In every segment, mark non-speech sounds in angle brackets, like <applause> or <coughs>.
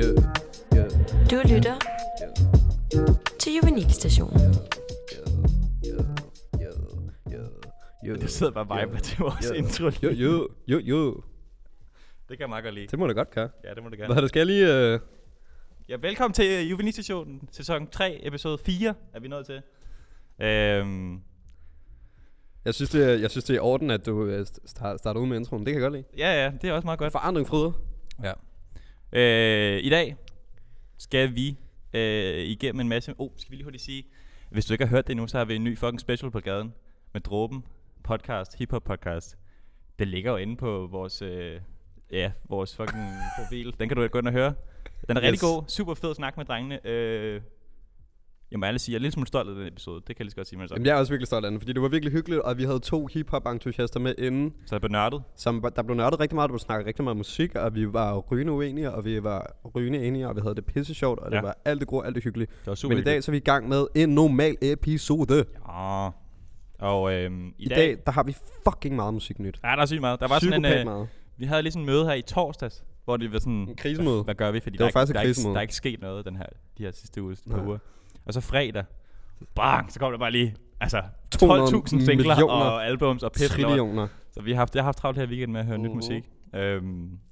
Yeah, yeah, Du lytter til Juvenilstationen. yeah, yeah, yeah, yeah. Det sidder bare vibe til vores Ja. intro. Jo, jo, jo, jo. Det kan jeg meget godt lide. Det må du godt gøre. Ja, det må du Hvad gerne. det skal jeg lige... Uh... Ja, velkommen til uh, Juvenilstationen. Sæson 3, episode 4 er vi nået til. Øhm, Jeg synes, det er, jeg synes, det er i orden, at du start, starter ud med introen. Det kan jeg godt lide. ja, ja, det er også meget godt. Forandring fryder. Ja. Øh, I dag skal vi øh, igennem en masse... Oh, skal vi lige hurtigt sige... Hvis du ikke har hørt det endnu, så har vi en ny fucking special på gaden. Med Dråben podcast, hiphop podcast. Det ligger jo inde på vores... Øh, ja, vores fucking profil. Den kan du gå ind og høre. Den er yes. rigtig god. Super fed snak med drengene. Øh, jeg må ærligt sige, jeg er lidt smule stolt af den episode. Det kan jeg lige så godt sige med det Jamen, jeg er også virkelig stolt af den, fordi det var virkelig hyggeligt, og vi havde to hiphop-entusiaster med inden, Så jeg blev nørdet. som var- der blev nørdet rigtig meget, der blev snakket rigtig meget musik, og vi var rygende uenige, og vi var rygende enige, og vi havde det pisse sjovt, og det Ja. var alt det gode, alt det hyggelige. Det var super Men i dag så er vi i gang med en normal episode. Ja. Og øhm, i, I dag, der har vi fucking meget musiknyt. Ja, der er sygt meget. Der var sådan en... Psykopat Øh, meget. Vi havde lige sådan en møde her i torsdags, hvor det var sådan... En krisemøde. Hvad gør vi? Fordi Det var der, er faktisk ikke, der, er ikke, der er ikke sket noget den her, de her sidste uger. Og så fredag, bang, så kom der bare lige, altså 200 12.000 singler og albums og lort. Trillioner. Så vi har haft, jeg har haft travlt her i weekenden med at høre uh-huh. nyt musik. Øhm,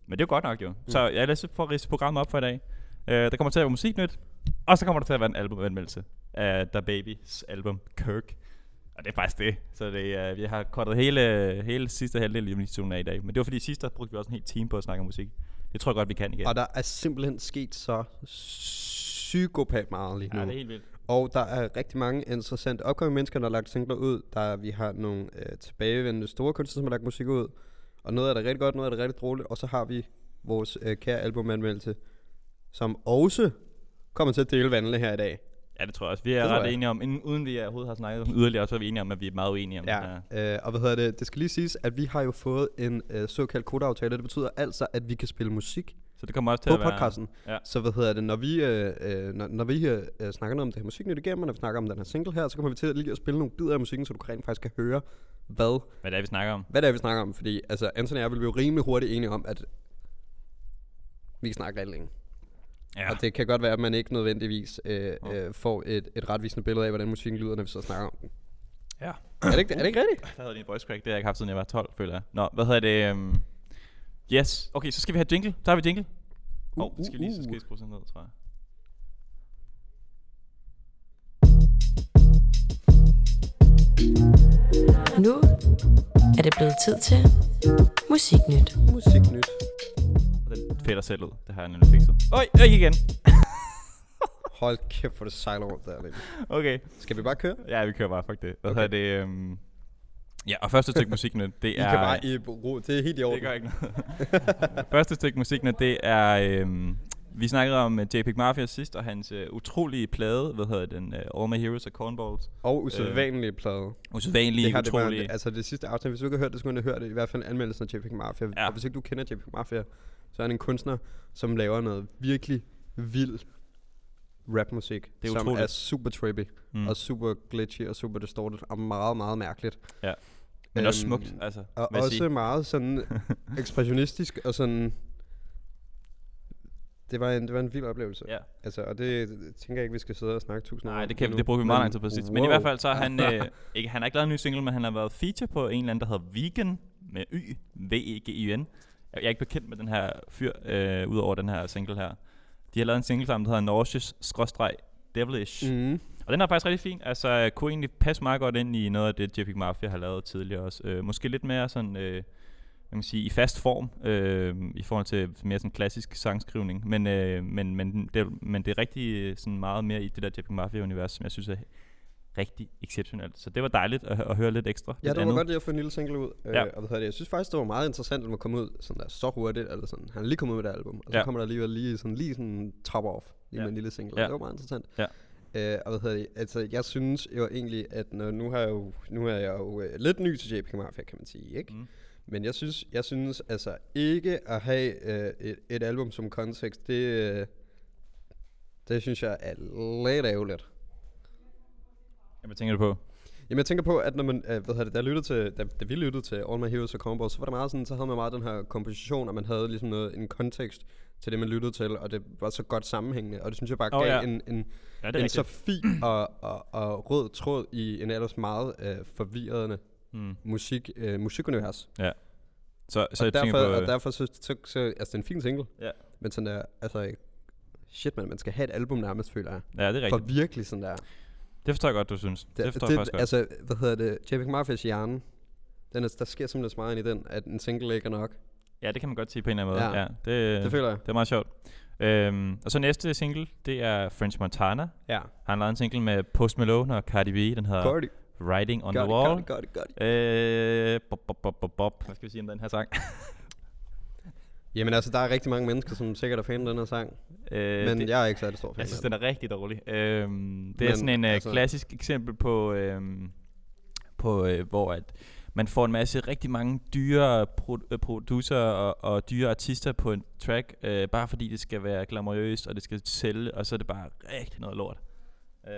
men det er jo godt nok jo. Så jeg er lidt for at programmet op for i dag. Øh, der kommer til at være musiknyt, og så kommer der til at være en albumanmeldelse af Da Baby's album Kirk. Og det er faktisk det. Så det, er, vi har kortet hele, hele sidste halvdel i missionen af i dag. Men det var fordi sidst, der brugte vi også en hel time på at snakke om musik. Det tror jeg godt, vi kan igen. Og der er simpelthen sket så psykopat meget lige nu. ja, det er helt vildt. Og der er rigtig mange interessante opkommende mennesker, der har lagt singler ud. Der er, vi har nogle øh, tilbagevendende store kunstnere, som har lagt musik ud. Og noget af det er rigtig godt, noget af det er rigtig dårligt. Og så har vi vores øh, kære albumanmeldelse, som også kommer til at dele vandene her i dag. Ja, det tror jeg også. Vi er Det ret enige om, inden, uden vi overhovedet har snakket om yderligere, så er vi enige om, at vi er meget uenige om det her. Ja, øh, og hvad hedder det? Det skal lige siges, at vi har jo fået en øh, såkaldt kodeaftale. Det betyder altså, at vi kan spille musik Så det kommer også til på at være... podcasten. Ja. Så hvad hedder det, når vi, øh, øh, når, når vi øh, øh, snakker noget om det her musiknyt igennem, og når vi snakker om den her single her, så kommer vi til at lige at spille nogle bidder af musikken, så du rent faktisk kan høre, hvad, Hvad det er, vi snakker om. hvad det er, vi snakker om. Fordi altså, Anthony og jeg vil blive rimelig hurtigt enige om, at vi kan snakke rigtig længe. Ja. Og det kan godt være, at man ikke nødvendigvis øh, øh, får et, et retvisende billede af, hvordan musikken lyder, når vi så snakker om den. Ja. Er det ikke, er det ikke rigtigt? Der havde en voice crack, det har jeg ikke haft, siden jeg var 12, føler jeg. Nå, hvad hedder det? Um... Yes. Okay, så skal vi have jingle. Så har vi jingle. Åh, uh, uh, skal vi lige, så skal vi skrue sådan ned, tror jeg. Nu er det blevet tid til Musiknyt. Musiknyt. Og den fætter selv ud. Det har jeg nemlig fikset. Øj, øj igen. Hold kæft, for det sejler rundt der. Lidt. Okay. Skal vi bare køre? Ja, vi kører bare, fuck det. Hvad Okay. okay. hedder det? Um... Ja, og første stykke musik nu, det <laughs> I er... kan bare i ro. Det er helt i orden. Det gør ikke noget. <laughs> Første stykke musik, nu, det er... Øhm, vi snakkede om uh, JPEG Mafia sidst, og hans uh, utrolige plade, hvad hedder den? Uh, All My Heroes Are Cornballs. Og usædvanlige plade. Usædvanlige, Det har det utrolige. bare, altså det sidste afsnit, hvis du ikke har hørt det, så skulle du hørt det. I hvert fald anmeldelsen af JPEG Mafia. Ja. Og hvis ikke du kender JPEG Mafia, så er han en kunstner, som laver noget virkelig vild rapmusik. Det er som utroligt. er super trippy, Mm. og super glitchy, og super distorted, og meget, meget mærkeligt. Men også Øhm, smukt, altså. Og også sige. meget sådan <laughs> ekspressionistisk, og sådan... Det var en, det var en vild oplevelse. Ja. Altså, og det, tænker jeg ikke, vi skal sidde og snakke tusind Nej, det, kan, det brugte vi meget Men lang tid på sidst. Men i wow. hvert fald så har han, <laughs> øh, ikke, han har ikke lavet en ny single, men han har været feature på en eller anden, der hedder Vegan med Y, V-E-G-Y-N. Jeg er ikke bekendt med den her fyr, øh, udover den her single her. De har lavet en single sammen, der hedder Nauseous-Devilish. Mm. Og den er faktisk rigtig fin. Altså, kunne egentlig passe meget godt ind i noget af det, JPEG Mafia har lavet tidligere også. Øh, måske lidt mere sådan, øh, hvad kan man sige, i fast form, øh, i forhold til mere sådan klassisk sangskrivning. Men, øh, men, men, det, men det er rigtig øh, sådan meget mere i det der JPEG Mafia-univers, som jeg synes er rigtig exceptionelt. Så det var dejligt at, at høre lidt ekstra. Ja, det var andet. godt lige at få en lille single ud. Ja. Ja. Øh, og hvad hedder det? Jeg synes faktisk, det var meget interessant, at man kom ud sådan der så hurtigt. Eller sådan. Han er lige kommet ud med det album. Og så Ja. kommer der alligevel lige sådan, lige sådan top off. Lige Ja. med en lille single. Ja. Det var meget interessant. Ja. Øh, og hvad hedder det? Altså, jeg synes jo egentlig, at når, nu, har jeg jo, nu er jeg jo øh, lidt ny til JPEG Mafia, kan man sige, ikke? Mm. Men jeg synes, jeg synes altså ikke at have øh, et, et album som kontekst, det, øh, det synes jeg er lidt ærgerligt. Hvad tænker du på? Jamen jeg tænker på, at når man, øh, hvad hedder det, da, jeg lyttede til, da, da vi lyttede til All My Heroes og Combos, så var der meget sådan, så havde man meget den her komposition, og man havde ligesom noget, en kontekst til det, man lyttede til, og det var så godt sammenhængende, og det synes jeg bare Åh, gav ja. en, en, Ja, en så fin og, og, og rød tråd i en ellers meget øh, forvirrende Mm. musik, øh, musikunivers. Så, så Så jeg og, tænker derfor, på... og derfor så, så, så, altså det er en fin single, Ja. men sådan der, altså, shit man, man skal have et album nærmest, føler jeg. Ja, det er For rigtigt. virkelig sådan der. Det forstår jeg godt, du synes. Det, det forstår det, jeg faktisk godt. altså, hvad hedder det, Javik Marfias hjerne, den er, der sker simpelthen så meget ind i den, at en single ikke er nok. Ja, det kan man godt sige på en eller anden måde. Ja. Ja, det, Det føler jeg. det er meget sjovt. Øhm, og så næste single, det er French Montana. Ja. Han lavet en single med Post Malone og Cardi B. Den hedder Godt, Writing on godt, the Wall. godt, godt, godt. Øh, bob, bob, bob, bob, bob. Hvad skal vi sige om den her sang? <laughs> Jamen altså, der er rigtig mange mennesker, som sikkert er fan af den her sang. øh, Men det, jeg er ikke særlig stor fan jeg synes, den. er rigtig dårlig. Øhm, det er Men, sådan en øh, altså- klassisk eksempel på, øhm, på øh, hvor at man får en masse rigtig mange dyre pro- øh, producer og, og dyre artister på en track, øh, bare fordi det skal være glamourøst, og det skal sælge, og så er det bare rigtig noget lort. Øh,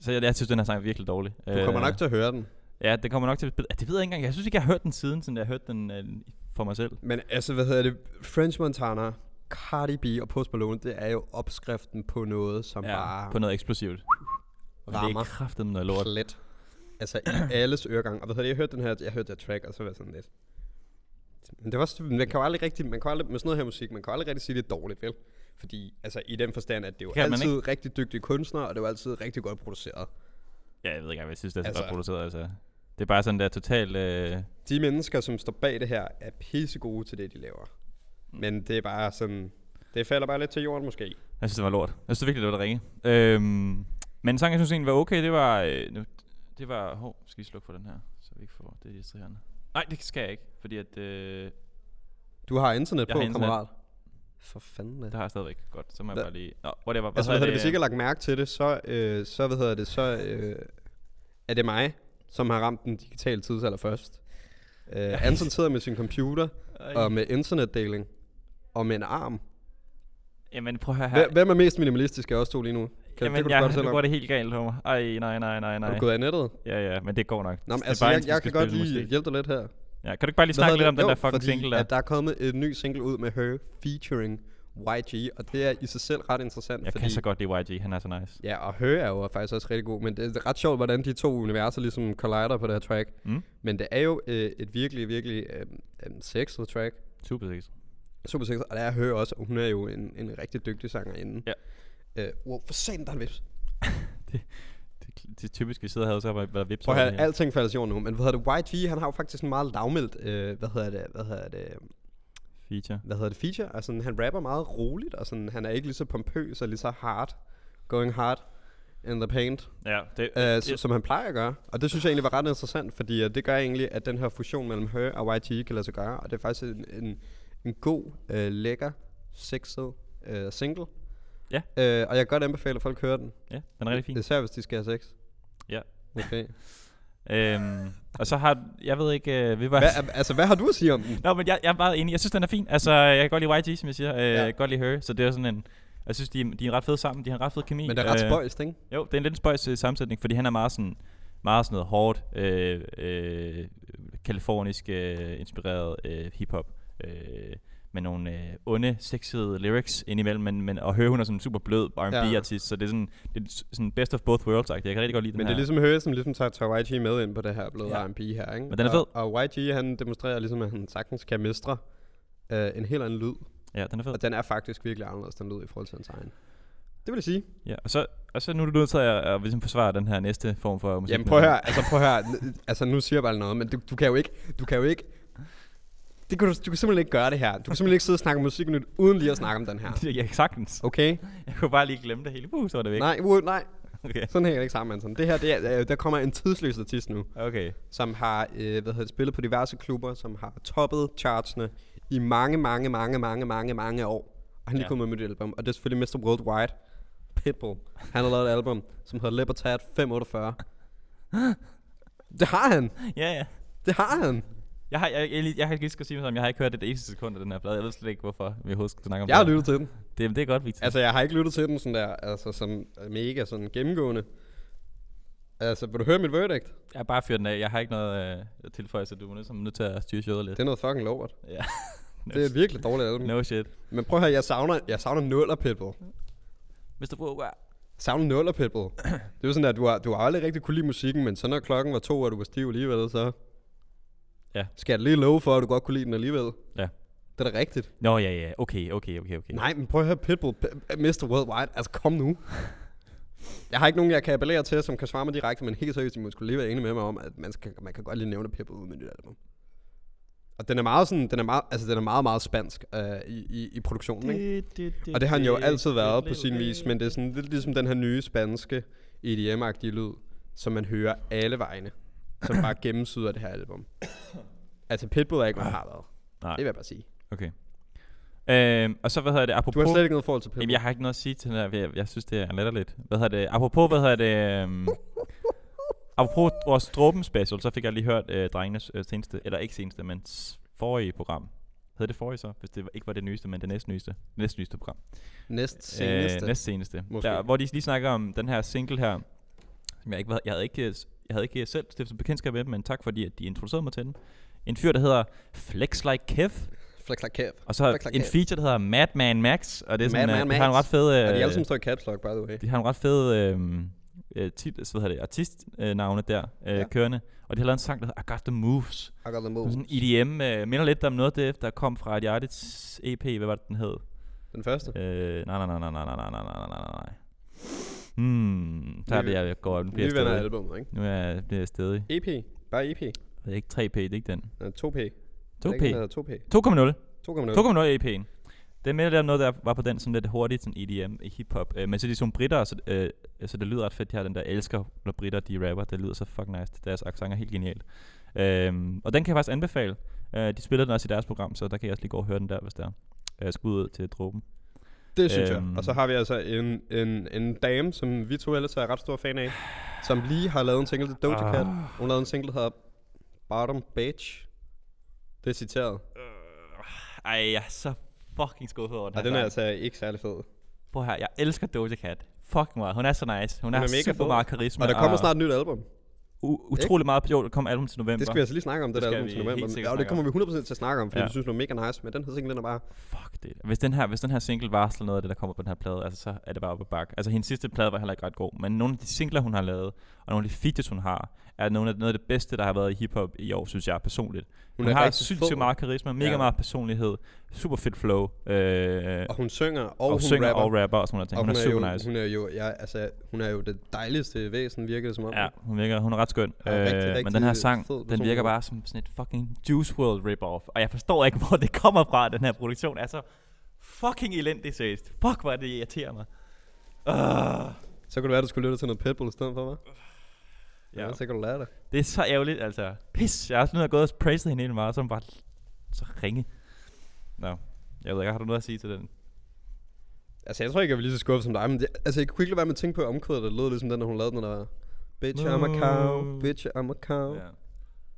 så jeg, jeg synes, den her sang er virkelig dårlig. Du kommer nok til at høre den. Ja, det kommer nok til at. Det ved jeg ikke engang. Jeg synes ikke, jeg har hørt den siden, sådan jeg har hørt den øh, for mig selv. Men altså, hvad hedder det? French Montana, Cardi B og Post Malone, det er jo opskriften på noget, som Ja, bare på noget eksplosivt. Og det rammer er kraftet noget lort. plet. Altså, i <clears throat> alles øregang. Og hvad hedder det? Jeg hørte den her, jeg hørte det her track, og så var jeg sådan lidt... Men det var, man kan jo aldrig rigtig, man kan aldrig, med sådan noget her musik, man kan aldrig rigtig sige, det er dårligt, vel? Fordi, altså i den forstand, at det er jo Kan altid rigtig dygtige kunstnere, og det er jo altid rigtig godt produceret. Ja, jeg ved ikke, jeg synes, det er så Altså- godt produceret. Altså. Det er bare sådan der totalt... Øh, De mennesker, som står bag det her, er pisse gode til det, de laver. Men det er bare sådan, det falder bare lidt til jorden måske. jeg synes, det var lort. Jeg synes det virkelig, det var det ringe. Øhm, men en sang, jeg synes egentlig var okay, det var... Øh, nu, det var... Hov, skal vi slukke for den her, så vi ikke får det distraherende. Nej, det skal jeg ikke, fordi at... Øh, Du har internet på, har internet. kammerat. For fanden det har jeg stadigvæk godt, så må jeg Hva- bare lige... Nå, whatever. Altså, så hvad hedder det, hvis I ikke har lagt mærke til det, så, øh, så hvad hedder det, så øh, er det mig, som har ramt den digitale tidsalder først. Øh, Anton sidder med sin computer, og med internetdeling, og med en arm. Jamen, prøv at høre her. Hvem, er mest minimalistisk af os to lige nu? Kan, Jamen, det kunne ja, du godt nu går det helt galt, Homer. Ej, nej, nej, nej, nej. du gået af nettet? Ja, ja, men det går nok. Nå, men altså, bare, jeg, jeg kan godt lige musik. hjælpe dig lidt her. Ja, kan du ikke bare lige snakke lidt om det? den Jo, der fucking fordi single der? At der er kommet en ny single ud med Her featuring YG, og det er i sig selv ret interessant, Jeg fordi kan så godt lide YG, han er så nice. Ja, og Hø er jo faktisk også rigtig god, men det er ret sjovt, hvordan de to universer ligesom collider på det her track. Mm? Men det er jo øh, et virkelig, virkelig øh, sexet track. Super sex. Super sexet, og der er Hø også, og hun er jo en, en rigtig dygtig sangerinde. Ja. Øh, wow, for satan, der er en vips. <laughs> Det, det er typisk, vi sidder her så har været vips Prøv at det alting falder jorden nu, men hvad hedder det, YG, han har jo faktisk en meget lavmældt, øh, hvad hedder det, hvad hedder det, Feature. hvad hedder det, feature. Altså, sådan, han rapper meget roligt, og sådan, han er ikke lige så pompøs og lige så hard, going hard in the paint. Ja, det, Øh, s- som han plejer at gøre. Og det synes jeg egentlig var ret interessant, fordi øh, det gør egentlig, at den her fusion mellem Her og YG kan lade sig gøre. Og det er faktisk en, en, en god, øh, lækker, sexet øh, single. Ja. Øh, og jeg kan godt anbefale, at folk hører den. ja, den er rigtig fin. Især hvis de skal have sex. Ja. Okay. <laughs> Øhm, og så har, jeg ved ikke, øh, vi var... Hvad, altså, hvad har du at sige om den? Nå, men jeg, jeg er meget enig. Jeg synes, den er fin. Altså, jeg kan godt lide YG, som jeg siger. Øh, Ja. Jeg kan godt lide Her. Så det er sådan en... Jeg synes, de, de er ret fede sammen. De har en ret fed kemi. Men det er ret Øh, spøjst, ikke? Jo, det er en lidt spøjs øh, sammensætning, fordi han er meget sådan, meget sådan noget hårdt, øh, øh, kalifornisk øh, inspireret øh, hiphop, øh, med nogle øh, onde, sexede lyrics indimellem, men, men at høre, hun er sådan en super blød R&B-artist, så det er sådan, det er sådan best of both worlds, -agtigt. Jeg kan rigtig godt lide den Men det er ligesom Høge, som ligesom tager, tager YG med ind på det her bløde Ja. ja. R&B her, ikke? Men den er fed. Og, og YG, han demonstrerer ligesom, at han sagtens kan mestre øh, en helt anden lyd. Ja, den er fed. Og den er faktisk virkelig anderledes, den lyd i forhold til hans egen. Det vil jeg sige. Ja, og så, og så nu er du nødt til at, at ligesom forsvare den her næste form for musik. Jamen prøv at høre, altså prøv at høre, altså nu siger jeg bare noget, men du, du kan jo ikke, du kan jo ikke, det kan du, du kan simpelthen ikke gøre det her. Du kan simpelthen ikke sidde og snakke musik nyt, uden lige at snakke om den her. <laughs> Jeg kan sagtens. Okay? Jeg kunne bare lige glemme det hele. Uh, så var det væk. Nej, uh, nej, Okay. sådan hænger det ikke sammen, Anton. Det her, det er, øh, der kommer en tidsløs artist nu, Okay. som har øh, hvad hedder det, spillet på diverse klubber, som har toppet chartsene i mange, mange, mange, mange, mange, mange år. Og han lige Ja. kommet med et album, og det er selvfølgelig Mr. Worldwide, Pitbull. Han har lavet et album, som hedder Libertad 548. <laughs> Det har han! Ja, ja. Det har han! Jeg har, jeg, jeg, jeg, lige skal sige mig jeg har ikke hørt et eneste sekund af den her plade. Jeg ved slet ikke, hvorfor vi overhovedet skal snakke om Jeg har det. lyttet til den. Det, det er godt, Victor. Altså, jeg har ikke lyttet til den sådan der, altså som mega sådan gennemgående. Altså, vil du høre mit verdict? Jeg har bare fyret den af. Jeg har ikke noget øh, at tilføje, så du er nødt, som nødt til at styre showet lidt. Det er noget fucking lort. <laughs> Ja. Det er et virkelig dårligt album. No shit. Men prøv at høre, jeg savner, jeg savner nuller Pitbull. Mr. Jeg savner nuller Pitbull. <clears throat> det er jo sådan, at du har, du har aldrig rigtig kunne lide musikken, men så når klokken var to, og du var stiv alligevel, så... Ja. Skal jeg lige love for, at du godt kunne lide den alligevel? Ja. Det er da rigtigt. Nå, ja, ja. Okay, okay, okay, okay. Nej, men prøv at høre Pitbull, P- Mr. Worldwide. Altså, kom nu. <laughs> Jeg har ikke nogen, jeg kan appellere til, som kan svare mig direkte, men helt seriøst, I skulle lige være enige med mig om, at man, skal, man kan godt lige nævne Pitbull ud med nyt album. Og den er meget sådan, den er meget, altså den er meget, meget spansk øh, i, i, i produktionen, ikke? Og det har han jo altid været på sin vis, men det er sådan lidt ligesom den her nye spanske EDM-agtige lyd, som man hører alle vegne, som bare gennemsyder det her album. <coughs> Altså Pitbull er ikke, hvad han har været. Nej. Det vil jeg bare sige. Okay. Øhm, og så, hvad hedder det, Du apropos... har slet ikke noget forhold til Pitbull. Jamen, jeg har ikke noget at sige til den der. Jeg, jeg synes, det er letterligt. Hvad hedder det? Apropos, hvad hedder det? Um, <laughs> apropos vores Dråben special, så fik jeg lige hørt uh, drengenes uh, seneste, eller ikke seneste, men forrige program. Hedder det forrige så? Hvis det ikke var det nyeste, men det næst nyeste. Næst nyeste program. Næst seneste. Øh, næst seneste. Måske. Der, hvor de lige snakker om den her single her. Som jeg, ikke, jeg, havde ikke, jeg havde ikke selv stiftet bekendtskab med, men tak fordi, at de introducerede mig til den. En fyr, der hedder Flex Like Kev. Flex like Kev. Og så Flex Like en Kev. feature, der hedder Madman Max. Og det er sådan, Madman uh, de har en ret fed... Og de alle øh, sammen står i caps lock, by the way. de har en ret fed øh, øh, tit, så hvad hedder det, artistnavne der øh, Ja. kørende. Og de har lavet en sang, der hedder I Got The Moves. I got the Som move. sådan EDM, øh, minder lidt om noget af det, der kom fra Artist EP. Hvad var det, den hed? Den første. Øh, nej, nej, nej, nej, nej, nej, nej, nej, nej, nej. Hmm, så er det, jeg går. Nu bliver af stedig. albumet, ikke? Nu er jeg, bliver jeg stedig. EP. Bare EP. Det er ikke 3P, det er ikke den. Nej, 2P. 2P. 2P. 2,0. 2,0. 2,0 EP'en. Det er mere om noget, der var på den sådan lidt hurtigt sådan EDM i hiphop. Øh, men så er de sådan britter, så, øh, så det lyder ret fedt. Jeg har den der elsker, når britter de rapper. Det lyder så fucking nice. Deres accent er helt genialt. Øhm, og den kan jeg faktisk anbefale. Øh, de spiller den også i deres program, så der kan jeg også lige gå og høre den der, hvis der er. Øh, skud ud til dråben. Det synes jeg. Øhm. Og så har vi altså en, en, en dame, som vi to ellers er ret stor fan af, som lige har lavet en single til Doja Cat. Ah. Hun lavede en single, der hedder Bottom Bitch. Det er citeret. Ej, jeg er så fucking skuffet over den Og her den er altså ikke særlig fed. Prøv her, jeg elsker Doja Cat. Fucking meget. Hun er så nice. Hun, Hun er, er mega super fed. meget karisma. Og der kommer snart et nyt album. Utrolig meget. Jo, der kommer album til november. Det skal vi altså lige snakke om, det, Det der album til november. Ja, og det kommer vi 100% til at snakke om, fordi Ja. vi synes, det er mega nice. Men den her single, den er bare... Fuck det. Hvis den her, hvis den her single varsler noget af det, der kommer på den her plade, altså, så er det bare op ad bakke. Altså, hendes sidste plade var heller ikke ret god, men nogle af de singler, hun har lavet, og nogle af de features, hun har, er nogle af, noget af det bedste, der har været i hiphop i år, synes jeg personligt. Hun, hun er har rigtig sindssygt meget karisma, mega Ja. meget personlighed, super fedt flow, øh, Og hun synger, og, og, hun synger rapper. og rapper og sådan noget. ting. Og Hun, er super jo, nice. Hun er jo, ja, altså, hun er jo det dejligste væsen, virker det som om. Ja, hun virker, hun er ret skøn. Ja, rigtig, øh, rigtig men den her sang, den virker bare som sådan et fucking Juice WRLD rip-off. Og jeg forstår ikke, <laughs> hvor det kommer fra, den her produktion. Er så fucking elendig, seriøst. Fuck, hvor det irriterer mig. Uh, Så kunne det være, at du skulle lytte til noget Pitbull i stedet for, hva'? Ja, så kan du lære det. Det er så ærgerligt, altså. Pis, jeg har også nu har gået og praised hende helt meget, så hun bare så ringe. Nå, jeg ved ikke, har du noget at sige til den? Altså, jeg tror ikke, jeg vil lige så skuffet som dig, men det, altså, jeg kunne ikke lade være med at tænke på omkvædet, der lød ligesom den, der hun lavede den der... Bitch, I'm a cow, bitch, I'm a cow, Ja.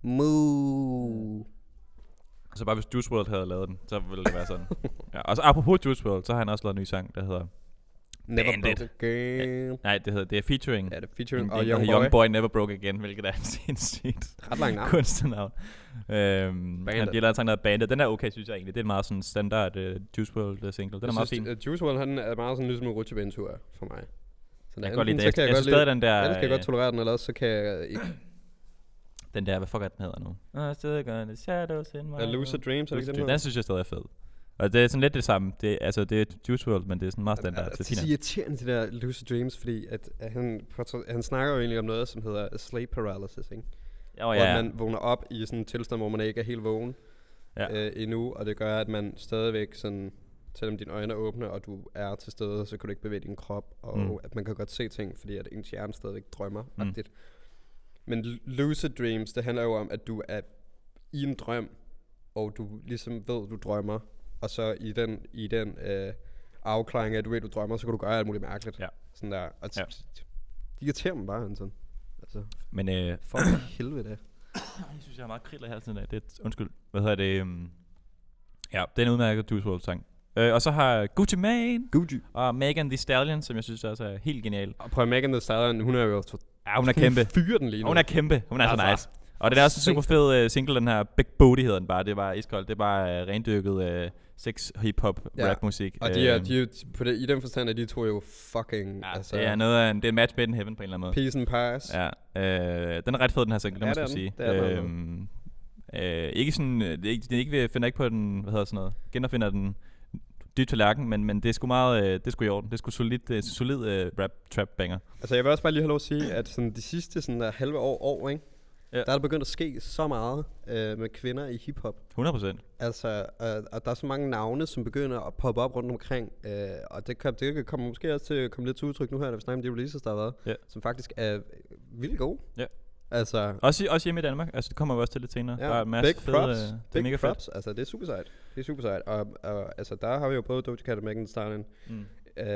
moo. Så bare hvis Juice WRLD havde lavet den, så ville det være sådan. <laughs> ja, og så apropos Juice WRLD, så har han også lavet en ny sang, der hedder... Never Bandit. broke again. Nej, det hedder det er featuring. Ja, det er featuring, og Young. Young Boy Never Broke Again, hvilket er <laughs> en sindssygt Ret lang navn. kunstnernavn. Øhm, Bandit. han sang, der hedder Bandit. Den er okay, synes jeg egentlig. Det er en meget sådan standard uh, Juice WRLD single. Den er meget fin. Uh, Juice WRLD, han er meget sådan ligesom en rutsjebanetur for mig. Så Jeg kan godt lide det. så Jeg, kan jeg, jeg godt synes den der... ellers kan jeg øh, godt tolerere den, eller også så kan jeg ikke. Den der, hvad fuck er den hedder nu? I'm still gonna the shadows in my Uh, Lucid Dreams, er det ikke den Den synes jeg stadig er fed. Og det er sådan lidt det samme. Det, altså, det er Juice WRLD, men det er sådan meget standard. Altså, Det er er irriterende, det der Lucid Dreams, fordi at, at han, han snakker jo egentlig om noget, som hedder sleep paralysis, ikke? Oh, Hvor ja. man vågner op i sådan en tilstand, hvor man ikke er helt vågen ja. øh, endnu, og det gør, at man stadigvæk sådan, selvom dine øjne er åbne, og du er til stede, så kan du ikke bevæge din krop, og Mm. at man kan godt se ting, fordi at ens hjerne stadigvæk drømmer. Mm. Mm. Men lu- lucid dreams, det handler jo om, at du er i en drøm, og du ligesom ved, du drømmer, og så i den, i den øh, afklaring af, at du ved, du drømmer, så kan du gøre alt muligt mærkeligt. Ja. Sådan der. Og Ja. de irriterer mig bare, sådan. Altså, Men øh, for <clears throat> helvede. <coughs> jeg synes, jeg har meget kriller her sådan af. Det er, undskyld. Hvad hedder det? Um, ja, det er en udmærket Juice WRLD sang. Øh, og så har Gucci Mane Gucci. og Megan Thee Stallion, som jeg synes også er helt genial. Og prøv Megan Thee Stallion, hun er jo... Ja, hun er kæmpe. Hun <laughs> fyrer den lige nu. Hun er kæmpe. Hun er så Altså. nice. Og det er også en super fed uh, single, den her Big Booty hedder den bare. Det bare iskoldt. Det er bare uh, rendyrket uh, sex, hip-hop, Ja. rap musik. Og de er, de er, på det, i den forstand er de to jo fucking, ja, altså, det er noget af en, det er en match made in heaven på en eller anden måde. peace and pass. Ja, øh, den er ret fed, den her single, det Ja, må jeg den. sige. Det er den øhm, øh, ikke sådan, øh, det er ikke, er ikke, finder ikke på den, hvad hedder sådan noget, genopfinder den dybt tallerken, men, men det er sgu meget, øh, det er sgu i orden. Det er sgu solid, øh, solid øh, rap, trap banger. Altså jeg vil også bare lige have lov at sige, at sådan de sidste sådan der halve år, år ikke? Ja. der er der begyndt at ske så meget øh, med kvinder i hiphop. 100%. Altså, øh, og der er så mange navne, som begynder at poppe op rundt omkring, øh, og det, kan, det kan komme måske også til at komme lidt til udtryk nu her, når vi snakker om de releases, der har været, Ja. som faktisk er øh, vildt gode. Ja. Altså, Også, i- også hjemme i Danmark, altså det kommer vi også til lidt senere. ja, der er en masse big fede, props, øh, det er big mega fedt. props, altså det er super sejt. Det er super sejt, og, og altså der har vi jo både Doja Cat og Megan Thee Stallion, Mm. øh,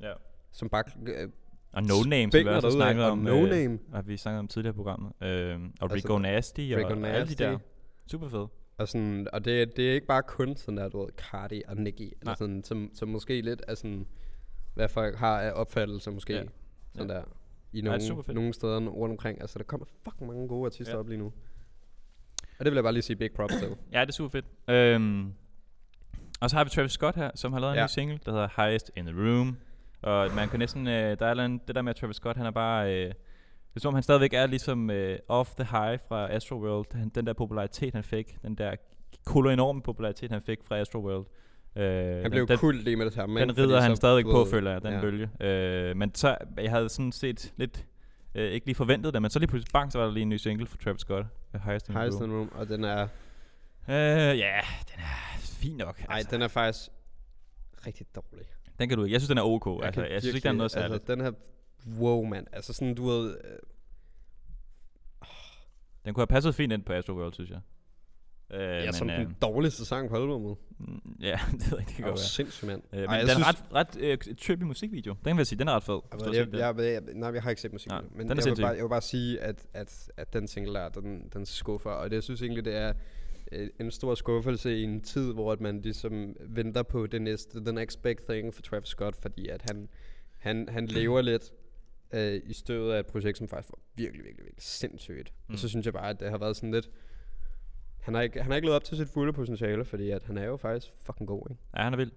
Ja. som bare øh, Og No Name, som vi også og om. No øh, Name. Har vi snakket om tidligere programmet. Øh, og Altså, Rico Nasty og Rico alle de der. Super fed. Og, sådan, og det, det er ikke bare kun sådan der, du ved, Cardi og Nicki, eller Nej. sådan, som, som måske lidt er sådan, hvad folk har af opfattelser måske, Ja. ja. sådan Ja. der, i Ja, nogle, fedt. nogle steder rundt omkring. Altså, der kommer fucking mange gode artister Ja. ja. op lige nu. Og det vil jeg bare lige sige big props til. Ja, det er super fedt. Øhm, og så har vi Travis Scott her, som har lavet en Ja. ny single, der hedder Highest in the Room. Og man kan næsten, øh, der er andet- det der med at Travis Scott, han er bare, øh, det er som om han stadigvæk er ligesom øh, off the high fra Astro World. Han, den der popularitet, han fik, den der kolo enorme popularitet, han fik fra Astro World. Øh, Han blev den, kult lige med det samme. den rider han stadigvæk på, føler jeg, den ja. bølge. Øh, men så, jeg havde sådan set lidt, øh, ikke lige forventet det, men så lige pludselig, bang, så var der lige en ny single fra Travis Scott. Highest in Highest Room. Room, og den er, Øh, ja, den er fin nok. ej, den er faktisk rigtig dårlig. Den kan du ikke. Jeg synes, den er ok. Jeg altså, jeg synes ikke, der er noget særligt. Altså, den her, wow, mand. Altså sådan, du ved, øh, Den kunne have passet fint ind på Astro World, synes jeg. Øh, ja, men, som øh, den dårligste sang på albumet. mm, ja, <laughs> det ved jeg ikke, det kan er jo godt være. sindssygt, mand. Øh, men Ej, den er synes- ret, ret øh, trippy musikvideo. Den vil jeg sige, den er ret fed. Jeg, den. jeg, jeg, jeg, nej, jeg har ikke set musik, Nej, men den er jeg vil, bare, jeg vil bare sige, at, at, at den single der, den, den skuffer, og det, jeg synes egentlig, det er en stor skuffelse i en tid, hvor at man ligesom venter på det næste, the next big thing for Travis Scott, fordi at han, han, han lever lidt øh, i støvet af et projekt, som faktisk var virkelig, virkelig, virkelig sindssygt. Mm. Mm. Og så synes jeg bare, at det har været sådan lidt, han har ikke, han har ikke levet op til sit fulde potentiale, fordi at han er jo faktisk fucking god, ikke? Ja, han er vild.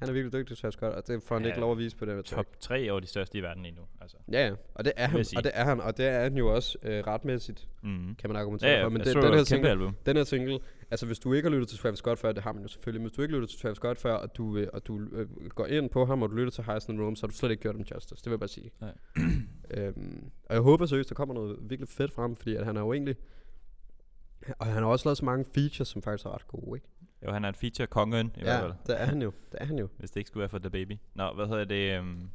Han er virkelig dygtig, Travis Scott, og det får han Ja, ikke lov at vise på det her. Top 3 over de største i verden lige nu. Altså. Ja, ja, og det er han, og det er han, og det er han jo også øh, retmæssigt, Mm. kan man argumentere Ja, ja, for. Men det, den, her single, album. den her single, altså hvis du ikke har lyttet til Travis Scott før, det har man jo selvfølgelig, men hvis du ikke har lyttet til Travis Scott før, og du, øh, og du øh, går ind på ham, og du lytter til Heisen Rome, så har du slet ikke gjort dem justice, det vil jeg bare sige. Nej. <clears throat> øhm, og jeg håber seriøst, der kommer noget virkelig fedt frem, fordi at han er jo egentlig, og han har også lavet så mange features, som faktisk er ret gode, ikke? Jo, han er en feature kongen i hvert Ja, fald. det er han jo, det er han jo. Hvis det ikke skulle være for The Baby. Nå, hvad hedder det? Um...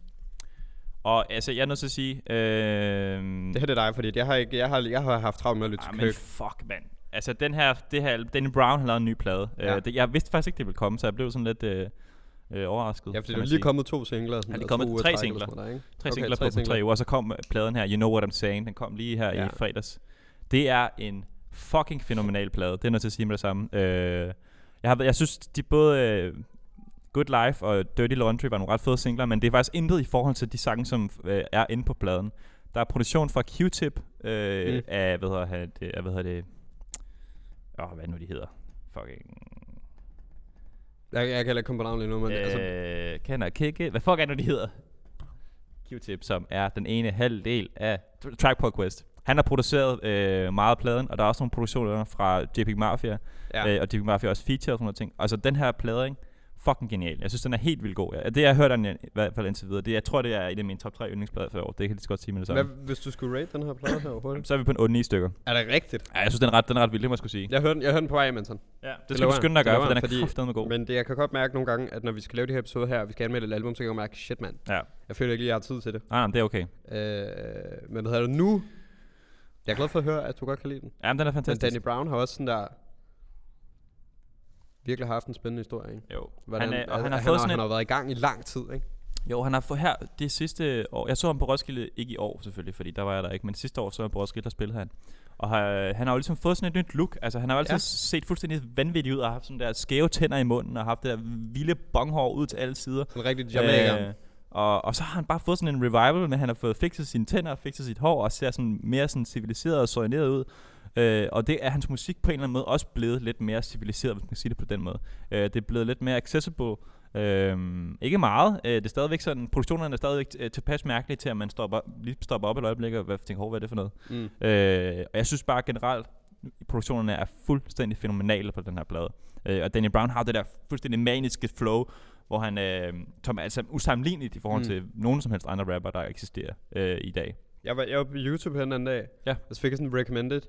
Og altså, jeg er nødt til at sige... Øhm... Det her det er dig, fordi jeg har, ikke, jeg har, jeg har haft travlt med at lytte Ah, til men Kirk. fuck, mand. Altså, den her, det her, Danny Brown har lavet en ny plade. Ja. Ja. Uh, det, jeg vidste faktisk ikke, det ville komme, så jeg blev sådan lidt øh, øh, overrasket. Ja, fordi kan der er lige sige. kommet to singler. Sådan, Er lige og kommet tre singler? noget, ikke? Tre Okay, singler tre på, singler. tre uger, og så kom øh, pladen her, You Know What I'm Saying, den kom lige her Ja. i fredags. Det er en fucking fænomenal plade, det er nødt til at sige med det samme. Øh, jeg, har, jeg synes, de både øh, Good Life og Dirty Laundry var nogle ret fede singler, men det er faktisk intet i forhold til de sange, som øh, er inde på pladen. Der er produktion fra Q-Tip øh, Mm. af, hvad hedder det, af, hvad hedder det, åh, hvad nu de hedder, fucking, Jeg, jeg kan heller ikke komme på navn lige nu, men øh, altså, øh, kan jeg kigge, hvad fuck er det nu, de hedder? Q-Tip, som er den ene halvdel af Tripod Quest. Han har produceret øh, meget af pladen, og der er også nogle produktioner fra JP Mafia, ja. øh, og JP Mafia også feature og sådan noget ting. Altså den her plade, ikke? fucking genial. Jeg synes, den er helt vildt god. Ja, det jeg har hørt den i hvert fald indtil videre, det, jeg tror, det er en af mine top 3 yndlingsplader for år. Det kan jeg lige så godt sige med det samme. Hvad, hvis du skulle rate den her plade her hurtigt? Så er vi på en 8 stykker. Er det rigtigt? Ja, jeg synes, den er ret, den er ret vild, det må jeg skulle sige. Jeg hørte, den- jeg hørte den på vej, Manson. Ja, det, det skal du skynde dig at Det gøre, for den er fordi- kraftedeme god. Men det, jeg kan godt mærke nogle gange, at når vi skal lave de her episoder her, og vi skal anmelde et album, så kan jeg mærke, shit mand, Ja, jeg føler ikke lige, jeg har tid til det. nej, nej, det er okay. Øh, men hvad hedder det nu? Jeg er glad for at høre, at du godt kan lide den. Ja, men den er Men fantastisk. Danny Brown har også sådan der... Virkelig haft en spændende historie, ikke? Jo, Hvordan, han, er, og han har han, fået har, sådan han en, har været i gang i lang tid, ikke? Jo, han har fået her det sidste år. Jeg så ham på Roskilde, ikke i år selvfølgelig, fordi der var jeg der ikke, men sidste år så var jeg på Roskilde, der spillede han. Og har, han har jo ligesom fået sådan et nyt look. Altså han har jo altid Ja. set fuldstændig vanvittig ud og haft sådan der skæve tænder i munden og haft det der vilde bonghår ud til alle sider. Sådan rigtig Jamaica. Øh, Og, og så har han bare fået sådan en revival, med han har fået fikset sine tænder, fikset sit hår, og ser sådan mere sådan civiliseret og soigneret ud. Øh, og det er hans musik på en eller anden måde også blevet lidt mere civiliseret, hvis man kan sige det på den måde. Øh, det er blevet lidt mere accessible. Øh, ikke meget. Øh, det er stadigvæk sådan, produktionerne er stadigvæk øh, tilpas mærkelige til, at man stopper, lige stopper op et øjeblik og hvad- tænker, "Hov, hvad er det for noget? Mm. Øh, og jeg synes bare generelt, produktionerne er fuldstændig fænomenale på den her plade. Øh, og Danny Brown har det der fuldstændig maniske flow, hvor han, øh, som er altså usammenligneligt i forhold Mm. til nogen som helst andre rapper, der eksisterer øh, i dag. Jeg var, jeg var på YouTube her den anden dag, Ja. og så fik jeg sådan en recommended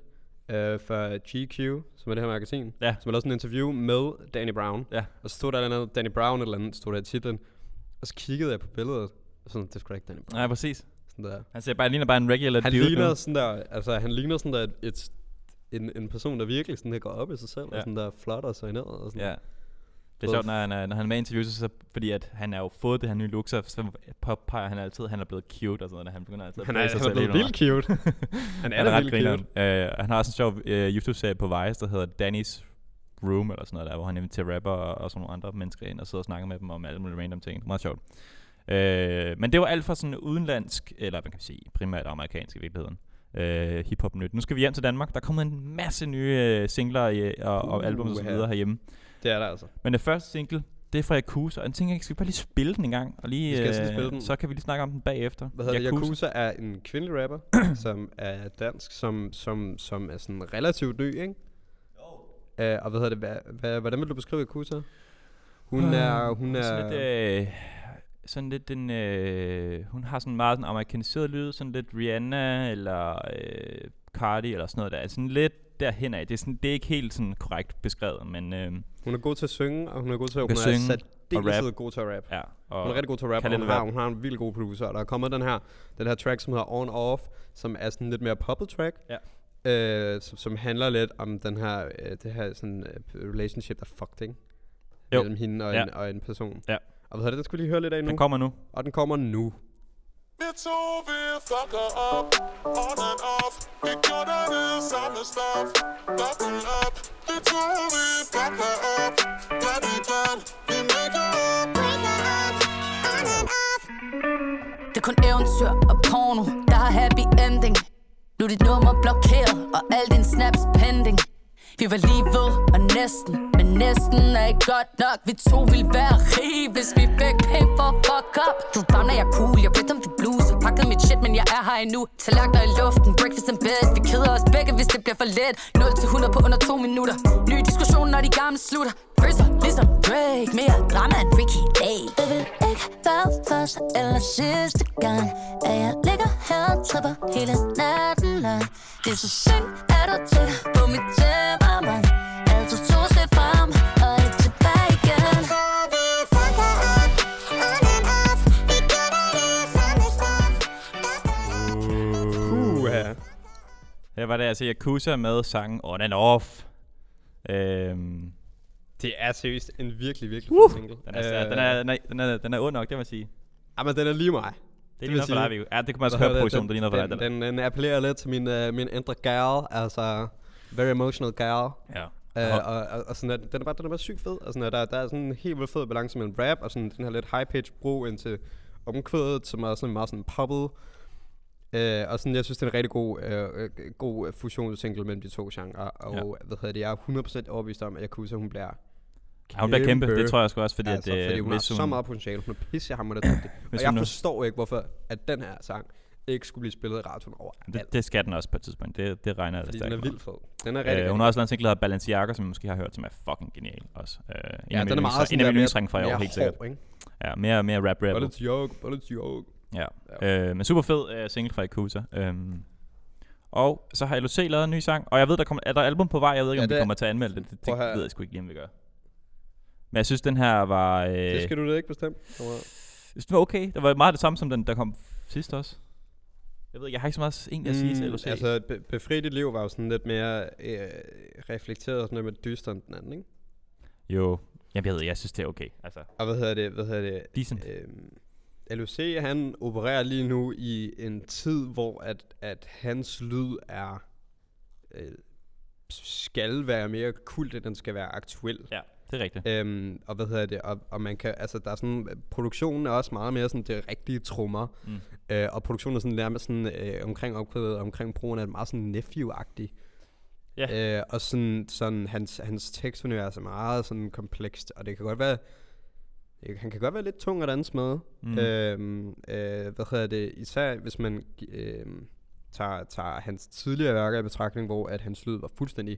øh, fra GQ, som er det her magasin, Ja. som har lavet sådan en interview med Danny Brown. Ja. Og så stod der et eller andet, Danny Brown eller andet, stod der i titlen. Og så kiggede jeg på billedet, og sådan, det da ikke Danny Brown. Nej, præcis. Sådan der. Han ser bare, han ligner bare en regular Han dude. nu. ligner sådan der, altså han ligner sådan der et, et en, en person, der virkelig sådan der går op i sig selv, ja. Og sådan der flot og sig ned og sådan. Ja. Det er sjovt, når han, er, når han er med i interviews, så, fordi at han har jo fået det her nye look, så, så påpeger han altid, at han er blevet cute og sådan noget. Han begynder altid at Han er, sig han er blevet vildt cute. <laughs> han er Han er ret grineren. Uh, han har også en sjov uh, YouTube-serie på Vice, der hedder Danny's Room, eller sådan noget der, hvor han inviterer rapper og, og sådan nogle andre mennesker ind og sidder og snakker med dem om alle mulige random ting. Meget sjovt. Uh, men det var alt for sådan udenlandsk, eller man kan sige primært amerikansk i virkeligheden. Uh, hip-hop nyt. Nu skal vi hjem til Danmark. Der kommer en masse nye uh, singler i, og, og Uh, album og så videre herhjemme. Det er der altså. Men det første single, det er fra Yakuza, og jeg tænker, jeg skal vi bare lige spille den en gang, og lige, Vi skal altså øh, spille den. så kan vi lige snakke om den bagefter. Hvad hedder Yakuza. Yakuza er en kvindelig rapper, <clears throat> som er dansk, som, som, som er sådan relativt ny, ikke? Uh, og hvad hedder det, hvad, hvad, hvordan vil du beskrive Yakuza? Hun er, hun er, Sådan lidt, øh, sådan lidt en, øh, hun har sådan meget sådan amerikaniseret lyd, sådan lidt Rihanna eller øh, Cardi eller sådan noget der. Sådan lidt derhen af. Det er, sådan, det er ikke helt sådan korrekt beskrevet, men øh, hun er god til at synge, og hun er god til at, Hun hun, kan er synge særdeles god til at rap. ja. Og Hun er rigtig god til at rap, og hun har, hun har en vildt god producer. Der er kommet den her, den her track, som hedder On Off, som er sådan lidt mere poppet track. Ja. Øh, som, som handler lidt om den her, øh, det her sådan, øh, relationship, der er fucked, ikke? Jo. Mellem hende og, Ja. en, og en person. Ja. Og hvad hedder det, den skulle lige høre lidt af nu. den kommer nu. Og den kommer nu. It's over, fucker up, on and off. Vi gør det samme stof, double up. It's over, fucker up, hvad vi kan. Vi make up, break up, on and off. Det er kun eventyr og porno, der har happy ending Nu er dit nummer blokeret, og al din snaps pending vi var lige ved og næsten, men næsten er ikke godt nok. Vi to ville være rige, hvis vi fik penge for fuck up. Du er jeg cool, jeg ved om du blues Pakket mit shit, men jeg er her endnu. Tallerkener i luften, breakfast in bed. Vi keder os begge, hvis det bliver for let 0 til 100 på under 2 minutter. Ny diskussion, når de gamle slutter. Følelser ligesom Drake, mere drama end Ricky Lake Det vil ikke være første eller sidste gang At jeg ligger her og tripper hele natten lang Det er så synd, at du tænker på mit temperament Altid to skridt frem og et tilbage igen fucker up, on and off. Vi gør det samme stof. Uh, ja. Her var det altså Yakuza med sangen On and Off. Øhm, Det er seriøst en virkelig, virkelig Uh! single. den, er, øh, den, er, den, er, den, er, den er ond nok, det må jeg sige. Ja, men den er lige mig. Det er lige noget for dig, Viggo. Ja, det kunne man også høre på produktionen, det er noget for dig. den, Den, den, appellerer lidt til min, uh, min indre gal, altså very emotional gal. ja. Uh, Og- og, og, og sådan at, den er bare, den er bare sygt fed. Altså, der, der er sådan en helt vildt fed balance mellem rap og sådan den her lidt high-pitch bro ind til omkvædet, som er sådan meget sådan poppet. Uh, og sådan, jeg synes, det er en rigtig god, uh, uh, god fusionssingle mellem de to genrer. Og ja. hvad hedder det, jeg er 100% overbevist om, at Yakuza, hun bliver Ja, hun bliver kæmpe. Det tror jeg sgu også, fordi, altså, at, øh, fordi hun har hvis så meget potentiale. Hun er pissehammerende dygtig. og jeg hun forstår ikke, hvorfor at den her sang ikke skulle blive spillet i radioen over det, det skal den også på et tidspunkt. Det, det regner jeg stærkt den er vildt fed. Den er rigtig, Øh, hun har også lavet en single, der hedder Balenciaga, som I måske har hørt, som er fucking genial også. Øh, Ja, den er meget sådan En af mine yndlingsdrenge fra i år, helt sikkert. Ja, mere, mere rap rap. It's joke. Ja. Øh, men super fed uh, single fra Yakuza. Øhm, og så har LOC lavet en ny sang, og jeg ved, der kommer, er der album på vej, jeg ved ikke, Ja, om vi det- kommer til at anmelde det. Det, det ved jeg sgu ikke lige, om vi gør. Men jeg synes, den her var... Øh, Det skal du da ikke bestemme. Jeg synes, det var okay. Det var meget det samme, som den, der kom sidst også. Jeg ved ikke, jeg har ikke så meget egentlig at sige til LOC. Altså, be- Befri dit liv var jo sådan lidt mere øh, reflekteret og sådan lidt mere dyster end den anden, ikke? Jo, jeg ved, jeg synes, det er okay. Altså, Og hvad hedder det, hvad hedder det? decent. Øhm, LOC, han opererer lige nu i en tid, hvor at, at hans lyd er øh, skal være mere kult, end den skal være aktuel. Ja. Det er rigtigt. Øhm, og hvad hedder det, og, og man kan, altså der er sådan, produktionen er også meget mere sådan det rigtige trommer, Mm. øh, og produktionen er sådan nærmest sådan øh, omkring opkvædet, omkring brugen er meget sådan nephew-agtig. Ja. Øh, og sådan, sådan hans, hans tekstunivers er meget sådan komplekst, og det kan godt være, han kan godt være lidt tung at danse med. Mm. Øhm, øh, hvad hedder det, især hvis man øh, tager, tager hans tidligere værker i betragtning, hvor at hans lyd var fuldstændig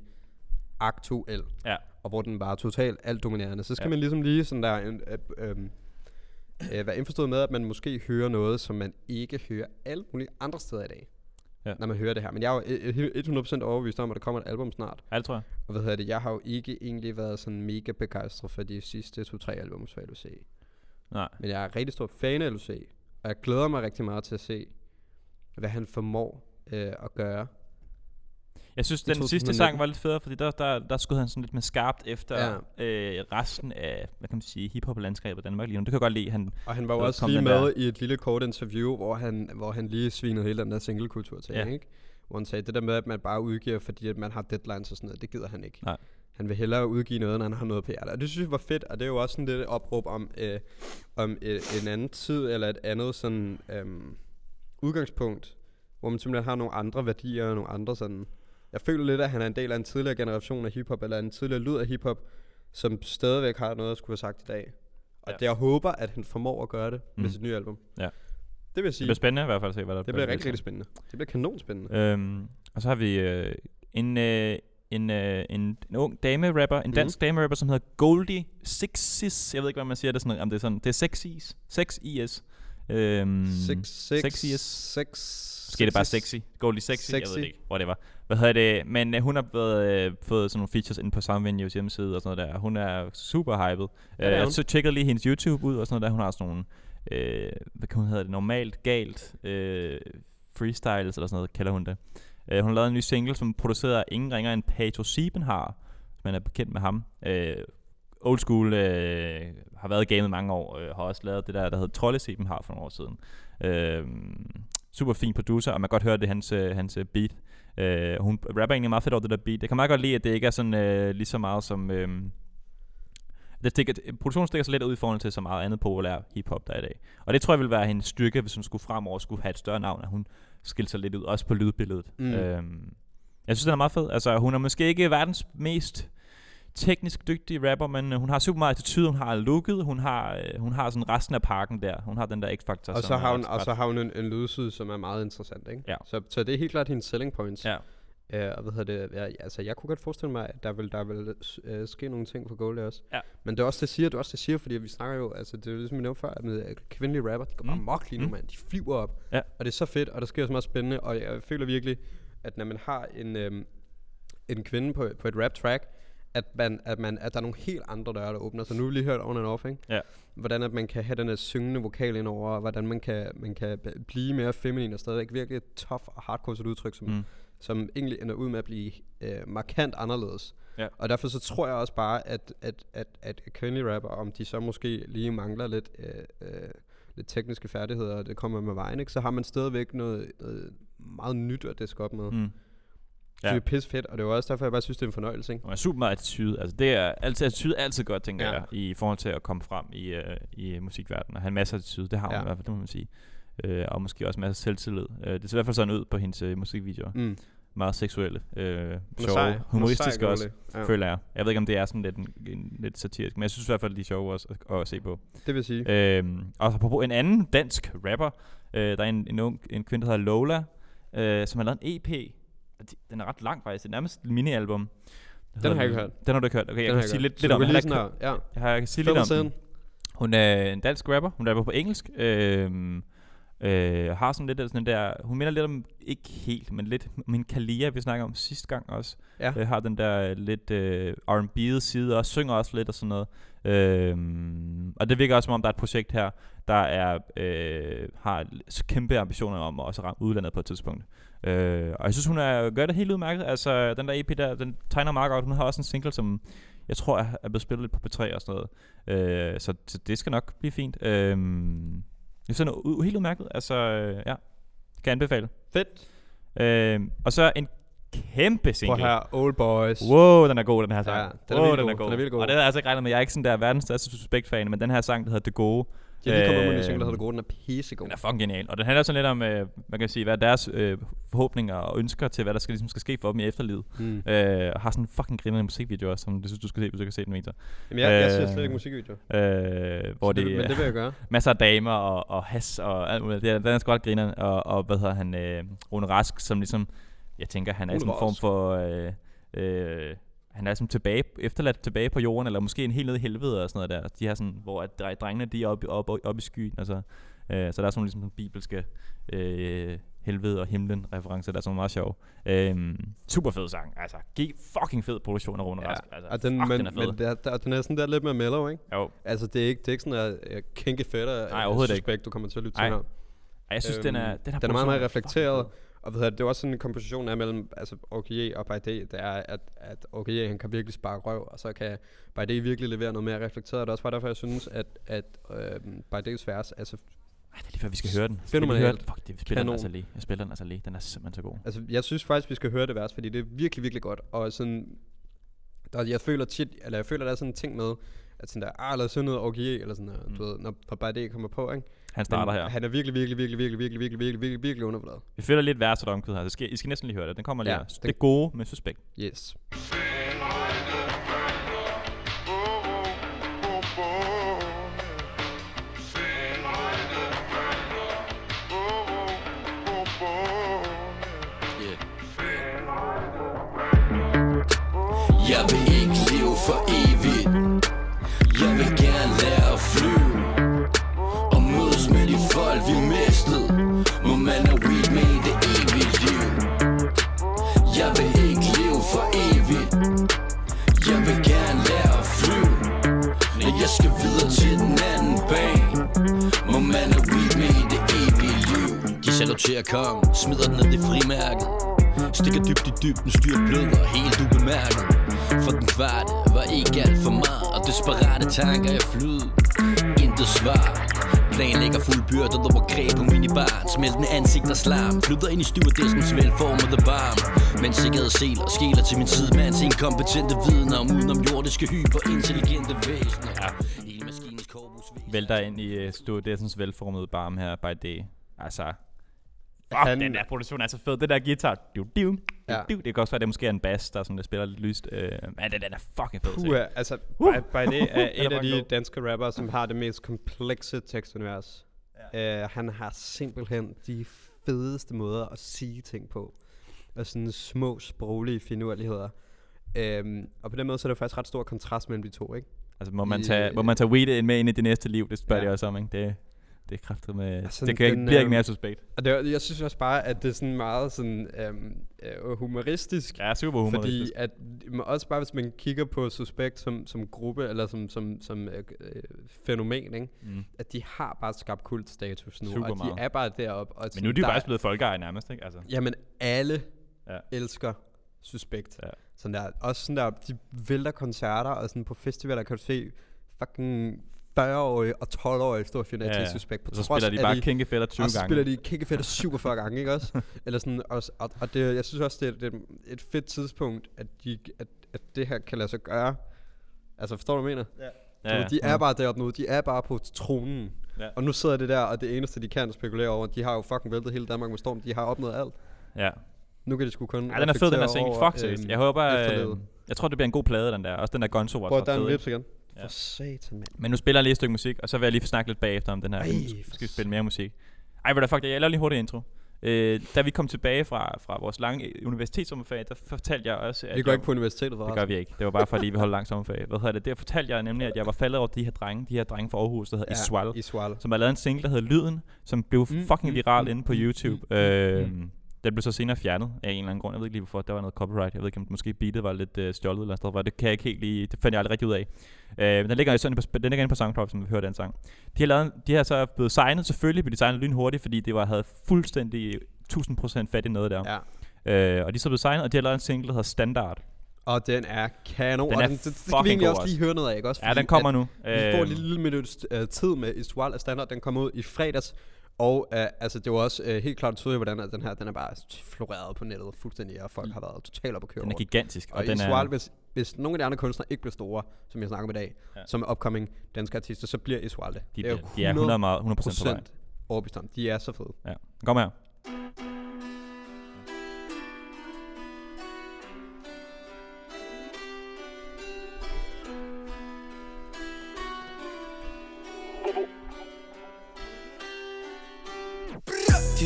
aktuel, Ja. Og hvor den var totalt alt dominerende, så skal Ja. man ligesom lige sådan der, øh, øh, øh, være indforstået med, at man måske hører noget, som man ikke hører alle mulige andre steder i dag. Ja. Når man hører det her. Men jeg er jo øh, 100% overbevist om, at der kommer et album snart. Ja, det tror jeg. Og hvad hedder det, jeg har jo ikke egentlig været sådan mega begejstret for de sidste to-tre albums fra LUC. Nej. Men jeg er rigtig stor fan af LUC, og jeg glæder mig rigtig meget til at se, hvad han formår øh, at gøre. Jeg synes, den sidste 2019. sang var lidt federe, fordi der, der, der skød han sådan lidt med skarpt efter Ja. øh, resten af, hvad kan man sige, hiphop-landskabet i Danmark lige nu. Det kan jeg godt lide. Han, Og han var jo Så også lige med der- i et lille kort interview, hvor han, hvor han lige svinede hele den der singlekultur til, Ja. ikke? Hvor han sagde, det der med, at man bare udgiver, fordi at man har deadlines og sådan noget, det gider han ikke. Nej. Han vil hellere udgive noget, når han har noget på hjertet. Og det synes jeg var fedt, og det er jo også sådan lidt et opråb om, øh, om øh, en anden tid, eller et andet sådan øh, udgangspunkt, hvor man simpelthen har nogle andre værdier og nogle andre sådan... Jeg føler lidt, at han er en del af en tidligere generation af hiphop, eller en tidligere lyd af hiphop, som stadigvæk har noget at skulle have sagt i dag. Og Ja. det jeg håber, at han formår at gøre det mm. Mm. med sit nye album. Ja. Det vil jeg det sige. bliver spændende i hvert fald at se, hvad der Det bliver rigtig, rigtig spændende. Det bliver kanonspændende. Øhm, og så har vi øh, en, øh, en, øh, en, en ung dame-rapper, en dansk dame-rapper, som hedder Goldie Sixis. Jeg ved ikke, hvad man siger det sådan, om det er sådan. Det er Sexis. Sex IS. Øhm, Six, six, Sexy is- six, Måske er det bare sexy. Goldie Sexy, jeg ved Sexy. det ikke. Whatever. Hvad hedder det? Men øh, hun har været, øh, fået sådan nogle features ind på Soundvenues hjemmeside og sådan noget der. Hun er super hyped. Ja, er jeg så tjekkede lige hendes YouTube ud og sådan noget der. Hun har sådan nogle, øh, hvad kan hun hedder det? Normalt, galt, øh, freestyles eller sådan noget, kalder hun det. Øh, hun har lavet en ny single, som producerer ingen ringer end Pato Sieben har. Man er bekendt med ham. Øh, old school øh, har været i gamet mange år. Øh, har også lavet det der, der hedder Trolle Sieben har for nogle år siden. Øh, super fin producer, og man kan godt høre, det er hans, øh, hans øh, beat. Øh, hun rapper egentlig meget fedt over det der beat. Jeg kan meget godt lide, at det ikke er sådan øh, lige så meget som... Øh, det stikker, produktionen stikker sig lidt ud i forhold til så meget andet populær hiphop, der er i dag. Og det tror jeg vil være hendes styrke, hvis hun skulle fremover skulle have et større navn, at hun skilte sig lidt ud, også på lydbilledet. Mm. Øhm, jeg synes, den er meget fed. Altså, hun er måske ikke verdens mest teknisk dygtige rapper, men øh, hun har super meget attitude, hun har looket, hun har, øh, hun har sådan resten af parken der. Hun har den der X-faktor. Og så, har hun, og så har hun en, en lydside, som er meget interessant, ikke? Ja. Så, så det er helt klart hendes selling points. Ja. Og hvad hedder det? Ja, altså, jeg kunne godt forestille mig, at der vil, der vil uh, ske nogle ting for Goldie også. Ja. Men det er også det, siger, det er også det, siger, fordi vi snakker jo, altså det er jo ligesom vi nævnte før, at med øh, kvindelige rapper, de går bare Mm. mok lige nu, Mm. mand. De flyver op. Ja. Og det er så fedt, og der sker så meget spændende, og jeg føler virkelig, at når man har en, øhm, en kvinde på, på et rap track, at, man, at, man, at der er nogle helt andre døre, der åbner sig. Nu har vi lige hørt on and off, ikke? Ja. Hvordan at man kan have den her syngende vokal ind over, og hvordan man kan, man kan blive mere feminin og stadigvæk virkelig et tough og hardcore sit udtryk, som, Mm. som egentlig ender ud med at blive øh, markant anderledes. Ja. Og derfor så tror jeg også bare, at, at, at, at kvindelige rapper, om de så måske lige mangler lidt, øh, øh, lidt tekniske færdigheder, og det kommer med vejen, ikke? så har man stadigvæk noget, noget meget nyt at diske op med. Mm. Ja. Det er pisse fedt, og det er jo også derfor, jeg bare synes, det er en fornøjelse. Ikke? Er super meget attitude. Altså, det er altid, attitude er altid godt, tænker Ja. jeg, i forhold til at komme frem i, uh, i musikverdenen. Og have en masse attitude, det har hun Ja. i hvert fald, det må man sige. Uh, og måske også masser af selvtillid. Uh, det ser i hvert fald sådan ud på hendes uh, musikvideoer. Mm. Meget seksuelle, er sjove, sej. Humoristiske sej, også, ja. føler jeg. Jeg ved ikke, om det er sådan lidt, en, en, lidt satirisk, men jeg synes i hvert fald, de er sjove også at, at se på. Det vil sige. Øhm, og apropos en anden dansk rapper, øh, der er en, en, ung, en kvinde, der hedder Lola, øh, som har lavet en EP. Den er ret lang faktisk, det er nærmest et mini-album. Den har jeg ikke hørt. Den har du ikke hørt. Okay, jeg Den kan sige lidt, lidt om den. her, ja. jeg, har- jeg kan sige lidt om den. Hun er en dansk rapper. Hun rapper på engelsk. Øhm, øh, har sådan lidt af sådan der... Hun minder lidt om... Ikke helt, men lidt om en Kalia, vi snakker om sidste gang også. Ja. Øh, har den der lidt øh, R&B'ede side og synger også lidt og sådan noget. Øhm, og det virker også som om, der er et projekt her, der er, øh, har kæmpe ambitioner om at også ramme udlandet på et tidspunkt. Øh, og jeg synes, hun er, gør det helt udmærket. Altså, den der EP der, den tegner meget godt. Hun har også en single, som jeg tror er, er blevet spillet lidt på P3 og sådan noget. Øh, så, så det skal nok blive fint. Øh, det er sådan u- helt udmærket. Altså, øh, ja. Kan anbefale. Fedt. Øh, og så en kæmpe single. Prøv her, Old Boys. Wow, den er god, den her sang. Ja, den er wow, den er god. god. Den er god. Og det jeg altså ikke regnet med. Jeg er ikke sådan der verdens største Suspekt-fan, men den her sang, der hedder Det Gode, De har lige kommet ud med en Øh, single, der hedder Det Gode. Den er pissegod. den er fucking genial. Og den handler sådan lidt om, øh, man kan sige, hvad er deres øh, forhåbninger og ønsker til, hvad der skal, ligesom skal ske for dem i efterlivet. Mm. Øh, og har sådan en fucking grinerende musikvideo også, som du synes, du skal se, hvis du kan se den, Victor. Jamen, jeg, jeg ser øh, slet ikke musikvideo. Øh, hvor det, det, men det vil jeg gøre. <laughs> masser af damer og, og has og alt muligt. Det er, den er sgu ret griner. Og, og hvad hedder han? Øh, Rune Rask, som ligesom, jeg tænker, han er sådan en form for... Øh, øh, han er sådan tilbage, efterladt tilbage på jorden, eller måske en helt nede i helvede og sådan noget der. De har sådan, hvor at dre- drengene de er oppe op, op, op i skyen. Altså, øh, så der er sådan nogle ligesom bibelske øh, helvede og himlen referencer, der er sådan meget sjov. Øh, super fed sang. Altså, fucking fed produktion af Rune Ja, Rask. Altså, og den, fuck, men, den er fed. men der, der, den er sådan der lidt mere mellow, ikke? jo. Altså, det er ikke, det er ikke sådan at kinky fætter Nej, overhovedet ikke. suspekt, du kommer til at lytte til Nej. her. Ej, jeg synes, den er, den, her den er meget, meget reflekteret. fed. Og ved jeg, det er også sådan en komposition af mellem altså, OKJ og Baide, det er, at, at OKJ han kan virkelig sparke røv, og så kan Baide virkelig levere noget mere reflekteret. Det er også bare derfor, jeg synes, at, at øh, Baides vers, altså, Ej, det er lige før, vi skal høre den. Skal vi høre den? Fuck, det, spiller den Kanon. altså lige. Jeg spiller den altså lige. Den er simpelthen så god. altså, jeg synes faktisk, vi skal høre det vers, fordi det er virkelig, virkelig godt. Og sådan, der, jeg føler tit, eller jeg føler, der er sådan en ting med, at sådan der, ah, lad os høre noget OKJ, eller sådan der, Mm. du ved, når, når Baide kommer på, ikke? Han starter her. Han er virkelig, virkelig, virkelig, virkelig, virkelig, virkelig, virkelig, virkelig, virkelig undervurderet. Vi føler lidt vers og omkvæd her. Så skal, I skal næsten lige høre det. Den kommer lige Ja, her. den- Det er gode med suspekt. Yes. Jeg vil ikke leve for Blød og helt ubemærket For den kvarte var ikke alt for meget Og desperate tanker jeg flyd Intet svar. Planlægger fuld byrde, der var greb på minibaren Smeltende ansigt og slam. Flytter ind i stewardessens velformede barm Men sikkerhed sel og skæler til min sidemands inkompetente vidner Om udenom jordiske hyperintelligente væsener. Ja. Hele maskinens korpus Vælter ind i uh, Stuart velformede barm her by day. Altså, fuck, Han- den der produktion er så fed. Det der guitar, du, du, du, Ja. du. Det kan også være, at det måske er en bass, der, sådan, der spiller lidt lyst. Uh, men den, den er fucking fed. Puh, altså, Uh. uh. Baide er et af de danske rapper, som har det mest komplekse tekstunivers. Ja. Uh, han har simpelthen de fedeste måder at sige ting på. Og sådan små sproglige finurligheder. Um, og på den måde, så er der faktisk ret stor kontrast mellem de to, ikke? Altså, må man I- tage, må man tage weed ind med ind i det næste liv? Det spørger Ja. de også om, ikke? Det, det er kraftet med... Altså, det kan ikke, den, bliver ikke øhm, mere suspekt. Og det, jeg synes også bare, at det er sådan meget sådan, um, uh, humoristisk. Ja, super humoristisk. Fordi at, også bare hvis man kigger på Suspekt som, som gruppe, eller som, som, som øh, øh, fænomen, ikke? Mm. at de har bare skabt kultstatus nu, Super og de meget. er bare deroppe. Og Men nu er de jo faktisk blevet folkeeje nærmest, ikke? Altså, Jamen, alle ja. elsker Suspekt. Ja. Sådan der, også sådan der, de vælter koncerter, og sådan på festivaler kan du se fucking 40-årige og 12-årige stå og finde Ja, ja, Suspekt. På og så trods spiller de bare Kinky Fætter 20 og så gange. spiller de Kickefetter 47 gange, ikke også? <laughs> Eller sådan, og, og, og det, jeg synes også, det er, det er et fedt tidspunkt, at, de, at, at det her kan lade sig gøre. Altså, forstår du, hvad jeg mener? Ja, Ja, ja. de er bare deroppe nu, de er bare på tronen. Ja. Og nu sidder det der, og det eneste, de kan spekulere over, de har jo fucking væltet hele Danmark med storm, de har opnået alt. Ja. Nu kan de sgu kun Ja, den er fed, den single. over, Fuck seriøst. øhm, Jeg håber, øh. Jeg tror, det bliver en god plade, den der. Også den der Gonzo var Prøv at der er en ikke? igen. Ja. For satan, mand. Men nu spiller jeg lige et stykke musik, og så vil jeg lige snakke lidt bagefter om den her. Ej, for skal vi spille mere musik. Ej, hvad der fuck det, jeg laver lige hurtigt intro. Øh, da vi kom tilbage fra, fra vores lange universitetssommerferie, der fortalte jeg også, at Vi går jeg, ikke på universitetet, for det gør vi ikke. Det var bare fordi, vi holdt lang sommerferie. Hvad hedder det? Der fortalte jeg nemlig, at jeg var faldet over de her drenge, de her drenge fra Aarhus, der hedder ja, Iswal, I Swal. som har lavet en single, der hedder Lyden, som blev Mm, fucking mm, viral mm, inde på mm, YouTube. mm, øh, mm. Den blev så senere fjernet af en eller anden grund. Jeg ved ikke lige hvorfor. Der var noget copyright. Jeg ved ikke, om måske beatet var lidt øh, stjålet eller sådan noget. Det kan jeg ikke helt lige... Det fandt jeg aldrig rigtig ud af. Øh, men den ligger, sådan på, den ligger inde på SoundCloud, som vi hører den sang. De har, lavet, de har så blevet signet. Selvfølgelig blev de signet lynhurtigt, fordi det var, havde fuldstændig 1000% fat i noget der. Ja. Øh, og de er så blevet signet, og de har lavet en single, der hedder Standard. Og den er kanon. Den og er den, det, det skal vi egentlig også lige høre noget af, ikke også? Ja, Fordi den kommer nu. Vi får Øh, en lille minut uh, tid med Iswal af standard. Den kommer ud i fredags. Og uh, altså, det var også uh, helt klart tydeligt, hvordan at den her, den er bare floreret på nettet fuldstændig, og folk har været totalt op at køre Den er gigantisk. Og, Og, den Isual, er, hvis, hvis nogle af de andre kunstnere ikke bliver store, som jeg snakker om i dag, Ja. som er upcoming danske artister, så bliver Isual det. de, Det er bliver, de er 100, meget, 100 på vej. procent overbevist om. De er så fede. Ja. Kom her.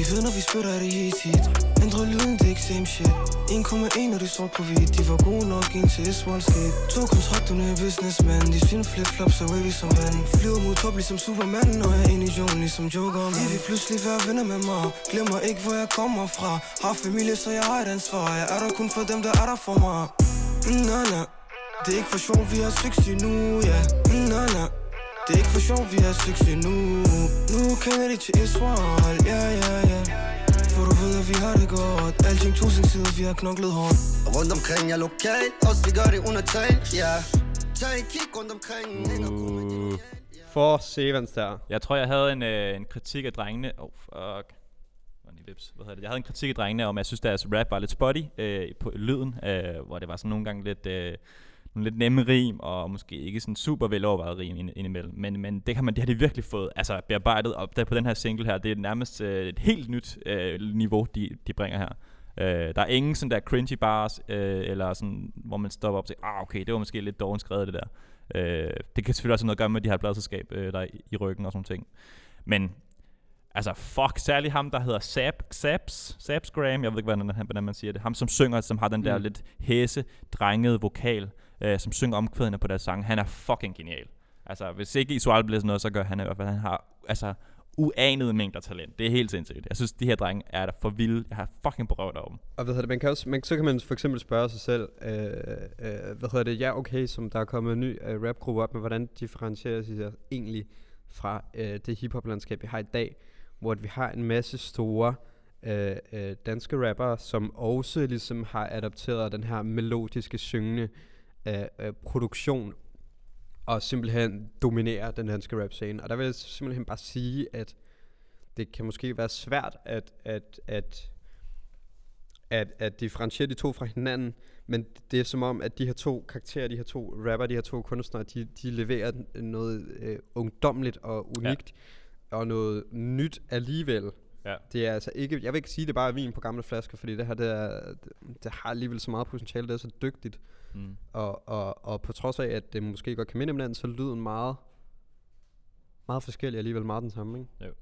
De ved, når vi spytter det hit hit Ændrer lyden, det er ikke same shit. 1,1 og det er sort på hvidt De var gode nok ind indtil Iswal skete. To kontrakterne er businessmen De svin flip-flops og wavy som vand. Flyver mod top ligesom Superman Når jeg er inde i jorden ligesom Joker. De vil pludselig være venner med mig. Glemmer ikke, hvor jeg kommer fra. Har familie, så jeg har et ansvar. Jeg er der kun for dem, der er der for mig. Na, na. Det er ikke for sjovt, vi har succes nu, ja. Na, na. Det er ikke for sjov, vi har succes nu Nu kender de til Israel, ja, ja, ja For du ved, at vi har det godt Alting to sin side, vi har knoklet hårdt Rundt omkring er lokal, også vi gør det under tag, ja Tag en kig rundt omkring, hænger Uh. For Sevens der. Jeg tror, jeg havde en, øh, en kritik af drengene. Oh, fuck. Vips. Hvad hedder det? Jeg havde en kritik af drengene om, at jeg synes, deres rap var lidt spotty øh, på lyden, øh, hvor det var sådan nogle gange lidt, øh, nogle lidt nemme rim, og måske ikke sådan super velovervejet rim ind, indimellem. Men, men det, kan man, det har de virkelig fået altså, bearbejdet op der på den her single her. Det er nærmest øh, et helt nyt øh, niveau, de, de bringer her. Øh, der er ingen sådan der cringy bars, øh, eller sådan, hvor man stopper op og siger, ah okay, det var måske lidt dårligt skrevet det der. Øh, det kan selvfølgelig også have noget at gøre med, at de har et øh, der er i, i ryggen og sådan ting. Men altså fuck, særligt ham, der hedder Sab, Sabs, Sabsgram, jeg ved ikke, hvordan, hvordan man siger det. Ham, som synger, som har den der Mm. lidt hæse, drengede vokal, øh, som synger omkvædene på deres sang. Han er fucking genial. Altså, hvis ikke Isual bliver sådan noget, så gør han i hvert fald, han har altså uanede mængder talent. Det er helt sindssygt. Jeg synes, de her drenge er der for vilde. Jeg har fucking på over dem. Og hvad hedder det, man kan også, man, så kan man for eksempel spørge sig selv, øh, øh, hvad hedder det, ja okay, som der er kommet en ny øh, rapgruppe op, men hvordan differentierer de sig egentlig fra øh, det hiphop-landskab, vi har i dag, hvor vi har en masse store øh, øh, danske rappere, som også ligesom har adopteret den her melodiske, syngende øh, øh, produktion, og simpelthen dominerer den danske rap-scene. Og der vil jeg simpelthen bare sige, at det kan måske være svært at, at, at at, at differentiere de to fra hinanden, men det er som om, at de her to karakterer, de her to rapper, de her to kunstnere, de, de leverer noget øh, ungdomligt og unikt, ja. og noget nyt alligevel. Ja. Det er altså ikke, jeg vil ikke sige, det er bare vin på gamle flasker, fordi det her, det, er, det, det har alligevel så meget potentiale, det er så dygtigt, Mm. og, og, og på trods af, at det måske godt kan minde om hinanden, så er lyden meget, meget forskellig, alligevel meget den samme, ikke?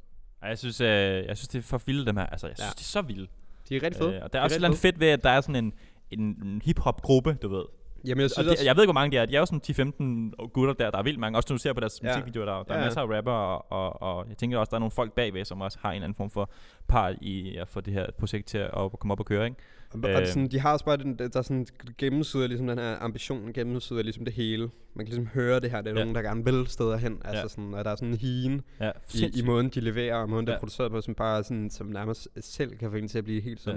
Ej, Jeg synes, øh, jeg synes, det er for vilde, dem her. Altså, jeg synes, Ja. ja. de er så vilde. De er rigtig fede. Øh, og der er De også et fedt ved, at der er sådan en, en, en hip-hop-gruppe, du ved. Jamen, jeg Og synes det, også, jeg ved ikke, hvor mange de er. De er jo sådan 10-15 gutter der. Der er vildt mange. Også når du ser på deres Ja. musikvideoer, der, der Ja, er masser af rapper, og, og, og jeg tænker også, der er nogle folk bagved, som også har en eller anden form for part i at få det her projekt til at, at komme op og køre, ikke? Og, og Øh. sådan, de har også bare den, der er sådan gennemsyder ligesom den her ambition, gennemsyder ligesom det hele. Man kan ligesom høre det her, det er Ja. nogen, der gerne vil steder hen. Altså Ja. sådan, at der er sådan en hien Ja, i, i måden, de leverer, og måden, der Ja. er produceret på, som bare sådan, som nærmest selv kan få en til at blive helt Ja.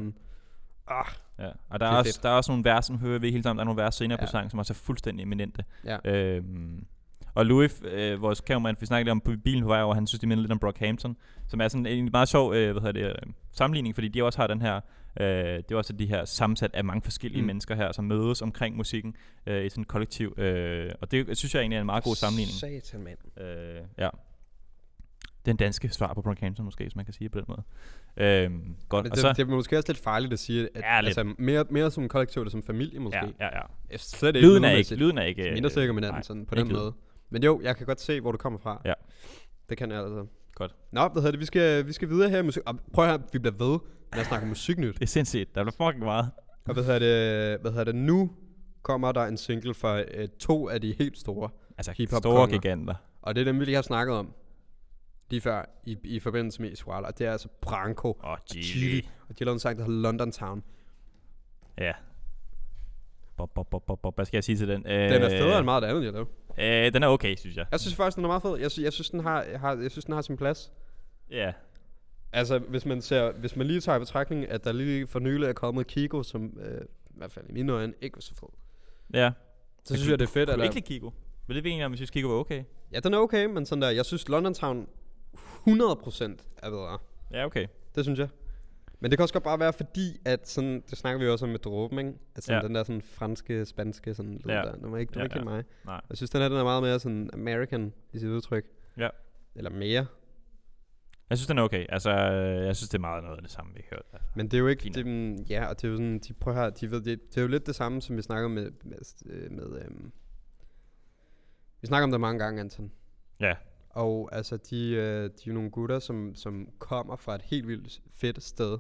Ah, Ja. Og der Det er, er også, fedt. der er også nogle vers, som hører vi hele tiden, der er nogle vers senere ja. på sangen, som også er fuldstændig eminente. ja. Øhm, og Louis, øh, vores kameraman, vi snakkede lidt om på bilen på vej over, han synes, de minder lidt om Brockhampton, som er sådan en meget sjov øh, hvad hedder det, øh, sammenligning, fordi de også har den her, øh, det er også de her sammensat af mange forskellige. Mm. mennesker her, som mødes omkring musikken øh, i sådan et kollektiv. Øh, og det synes jeg egentlig er en meget god sammenligning. Satan, mand. Øh, ja. Den danske svar på Brockhampton måske, hvis man kan sige det på den måde. Øhm, godt, Men og det, så, det, er måske også lidt farligt at sige, at Ja, lidt. altså, mere, mere som kollektiv, eller som familie måske. ja, ja, ja. Slet ikke Lyden er ikke, lyden er ikke... Mindre sikker med nej, hinanden sådan, på den lyd. måde. Men jo, jeg kan godt se, hvor du kommer fra. Ja. Det kan jeg altså. Godt. Nå, hvad hedder det? Vi skal, vi skal videre her i musik. Og prøv at høre, vi bliver ved med at snakke musiknyt. <laughs> Det er sindssygt. Der bliver fucking meget. Og hvad hedder det? Hvad hedder det? Nu kommer der en single fra øh, to af de helt store. Altså, Hip-hop store konger. giganter. Og det er dem, vi lige har snakket om lige før i, i forbindelse med Isuala. Og det er altså Branko oh, Chili. Og de har lavet en sang, der hedder London Town. Ja. Bob, bob, bob, bob, bob. Hvad skal jeg sige til den? Den er federe end meget af det andet, jeg lavede. Øh, den er okay, synes jeg. Jeg synes faktisk, den er meget fed. Jeg, sy- jeg, synes, den har, har, jeg synes, den har sin plads. Ja. Altså, hvis man, ser, hvis man lige tager i betragtning, at der lige for nylig er kommet Kiko, som øh, i hvert fald i mine øjne ikke var så fed. Ja. Så synes jeg, det er fedt, Kunne at ikke lide Kiko? Vil det vi enige om, hvis Kiko var okay? Ja, den er okay, men sådan der, jeg synes London Town 100% er bedre. Ja, okay. Det synes jeg. Men det kan også godt bare være fordi, at sådan, det snakker vi også om med dråben, ikke? Altså Ja. ja. den der sådan franske, spanske sådan lyd Ja. der. Den var ikke, var Ja, ikke ja. mig. Nej. Jeg synes, den her den er meget mere sådan American i sit udtryk. Ja. Eller mere. Jeg synes, den er okay. Altså, øh, jeg synes, det er meget noget af det samme, vi har hørt. Altså. Men det er jo ikke, det, ja, og det er jo sådan, de prøver her, de ved, det, det er jo lidt det samme, som vi snakker med, med, øh, med øhm, vi snakker om det mange gange, Anton. Ja. Og altså, de, øh, de er nogle gutter, som, som kommer fra et helt vildt fedt sted.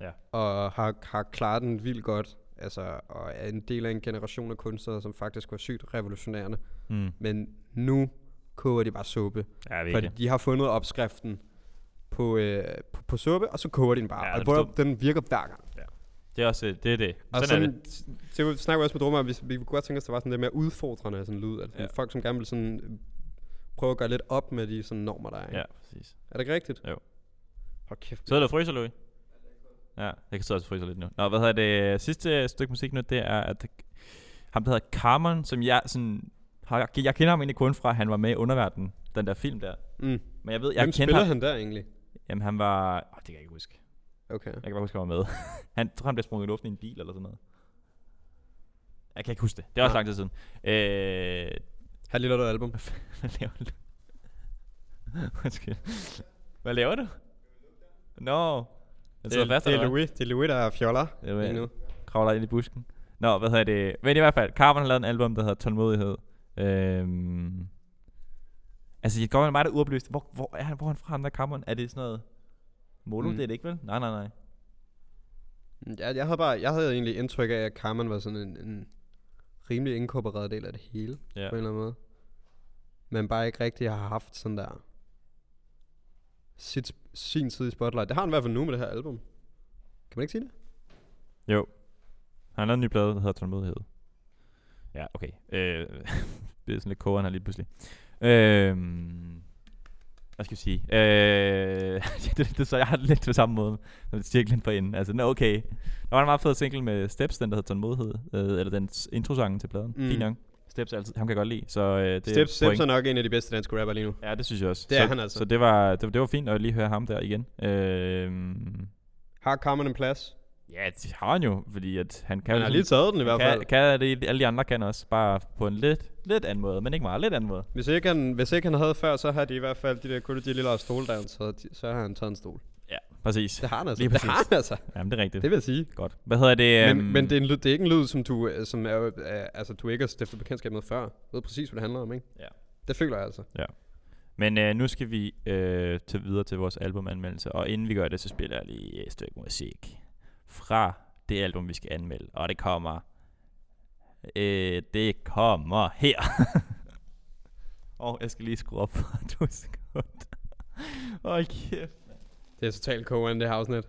Ja. Og har, har klaret den vildt godt. Altså, og er en del af en generation af kunstnere, som faktisk var sygt revolutionerende. Mm. Men nu koger de bare suppe. Ja, Fordi virkelig. de har fundet opskriften på, øh, på, på suppe, og så koger de den bare. Ja, Ja, og hvor den virker hver gang. Det er også øh, det. Er det. Og Sådan, er sådan, det. så det snakker vi også med Drummer, om, hvis vi kunne godt tænke os, at der var sådan lidt mere udfordrende sådan lyd. Altså Ja. ja. folk, som gerne vil sådan øh, prøve at gøre lidt op med de sådan normer, der er. ikke? Ja, præcis. Er det ikke rigtigt? Jo. Hold kæft. Så er der fryser, Louis. Ja, jeg kan så også fryse lidt nu. Nå, hvad hedder det? Sidste stykke musik nu, det er, at ham, der hedder Carmen, som jeg sådan... Har, jeg kender ham egentlig kun fra, at han var med i Underverden, den der film der. Mm. Men jeg ved, jeg Hvem kender spiller ham. han der egentlig? Jamen, han var... Åh, det kan jeg ikke huske. Okay. Jeg kan bare huske, at han var med. <laughs> han tror, han blev sprunget i luften i en bil eller sådan noget. Jeg kan ikke huske det. Det er også Nej. lang tid siden. Øh, Her lille du album. <laughs> hvad laver du? Undskyld. Hvad laver du? Nå. No. Jeg sidder det, fast, det, er eller hvad? Louis, det er Louis, der er fjoller Jeg ved, lige nu. kravler ind i busken. Nå, hvad hedder det? Men i hvert fald, Carmen har lavet en album, der hedder Tålmodighed. Øhm, altså, det går jo meget der uoplyst. Hvor, hvor er han, hvor er han fra, ham der Carmen? Er det sådan noget... Molo, mm. Mm. det er det ikke vel? Nej, nej, nej. Ja, jeg havde bare, jeg havde egentlig indtryk af, at Carmen var sådan en, en rimelig inkorporeret del af det hele, Ja. på en eller anden måde. Men bare ikke rigtig har haft sådan der sit, sin tid i spotlight. Det har han i hvert fald nu med det her album. Kan man ikke sige det? Jo. Han har lavet en ny plade, der hedder Tålmodighed. Ja, okay. Øh, <laughs> det er sådan lidt kogeren her lige pludselig. Øh, hvad skal vi sige? Øh, <laughs> det, det, så jeg har det lidt på samme måde, som cirklen for enden. Altså, nå, okay. Der var en meget fed single med Steps, den der hedder Tålmodighed. Øh, eller den introsangen til pladen. Mm. Mm. Fin nok. Steps er altid, ham kan jeg godt lide. Så øh, det Steps, Steps point. er nok en af de bedste danske rapper lige nu. Ja, det synes jeg også. Det så, er han altså. Så det var, det, det var fint at lige høre ham der igen. Øh, Har Carmen en plads? Ja, det har han jo, fordi at han kan Han har sådan- lige taget den i hvert kan, fald. Kan det, alle de andre kan også, bare på en lidt, lidt anden måde, men ikke meget, lidt anden måde. Hvis ikke, han, hvis ikke han havde før, så har de i hvert fald de der kunne de lille stole der, så, de, så har han taget en stol. Ja, præcis. Det har han altså. Lige det præcis. har han altså. Jamen, det er rigtigt. Det vil jeg sige. Godt. Hvad hedder det? Men, øhm, men det, er en lyd, det er ikke en lyd, som du, øh, som er, øh, altså, du ikke har stiftet bekendtskab med før. Du ved præcis, hvad det handler om, ikke? Ja. Det føler jeg altså. Men øh, nu skal vi øh, til videre til vores albumanmeldelse, og inden vi gør det, så spiller jeg lige et stykke musik fra det album, vi skal anmelde, og det kommer, øh, det kommer her. <laughs> og jeg skal lige skrue op for to sekunder. Hold kæft. Det er totalt kogen, det her afsnit.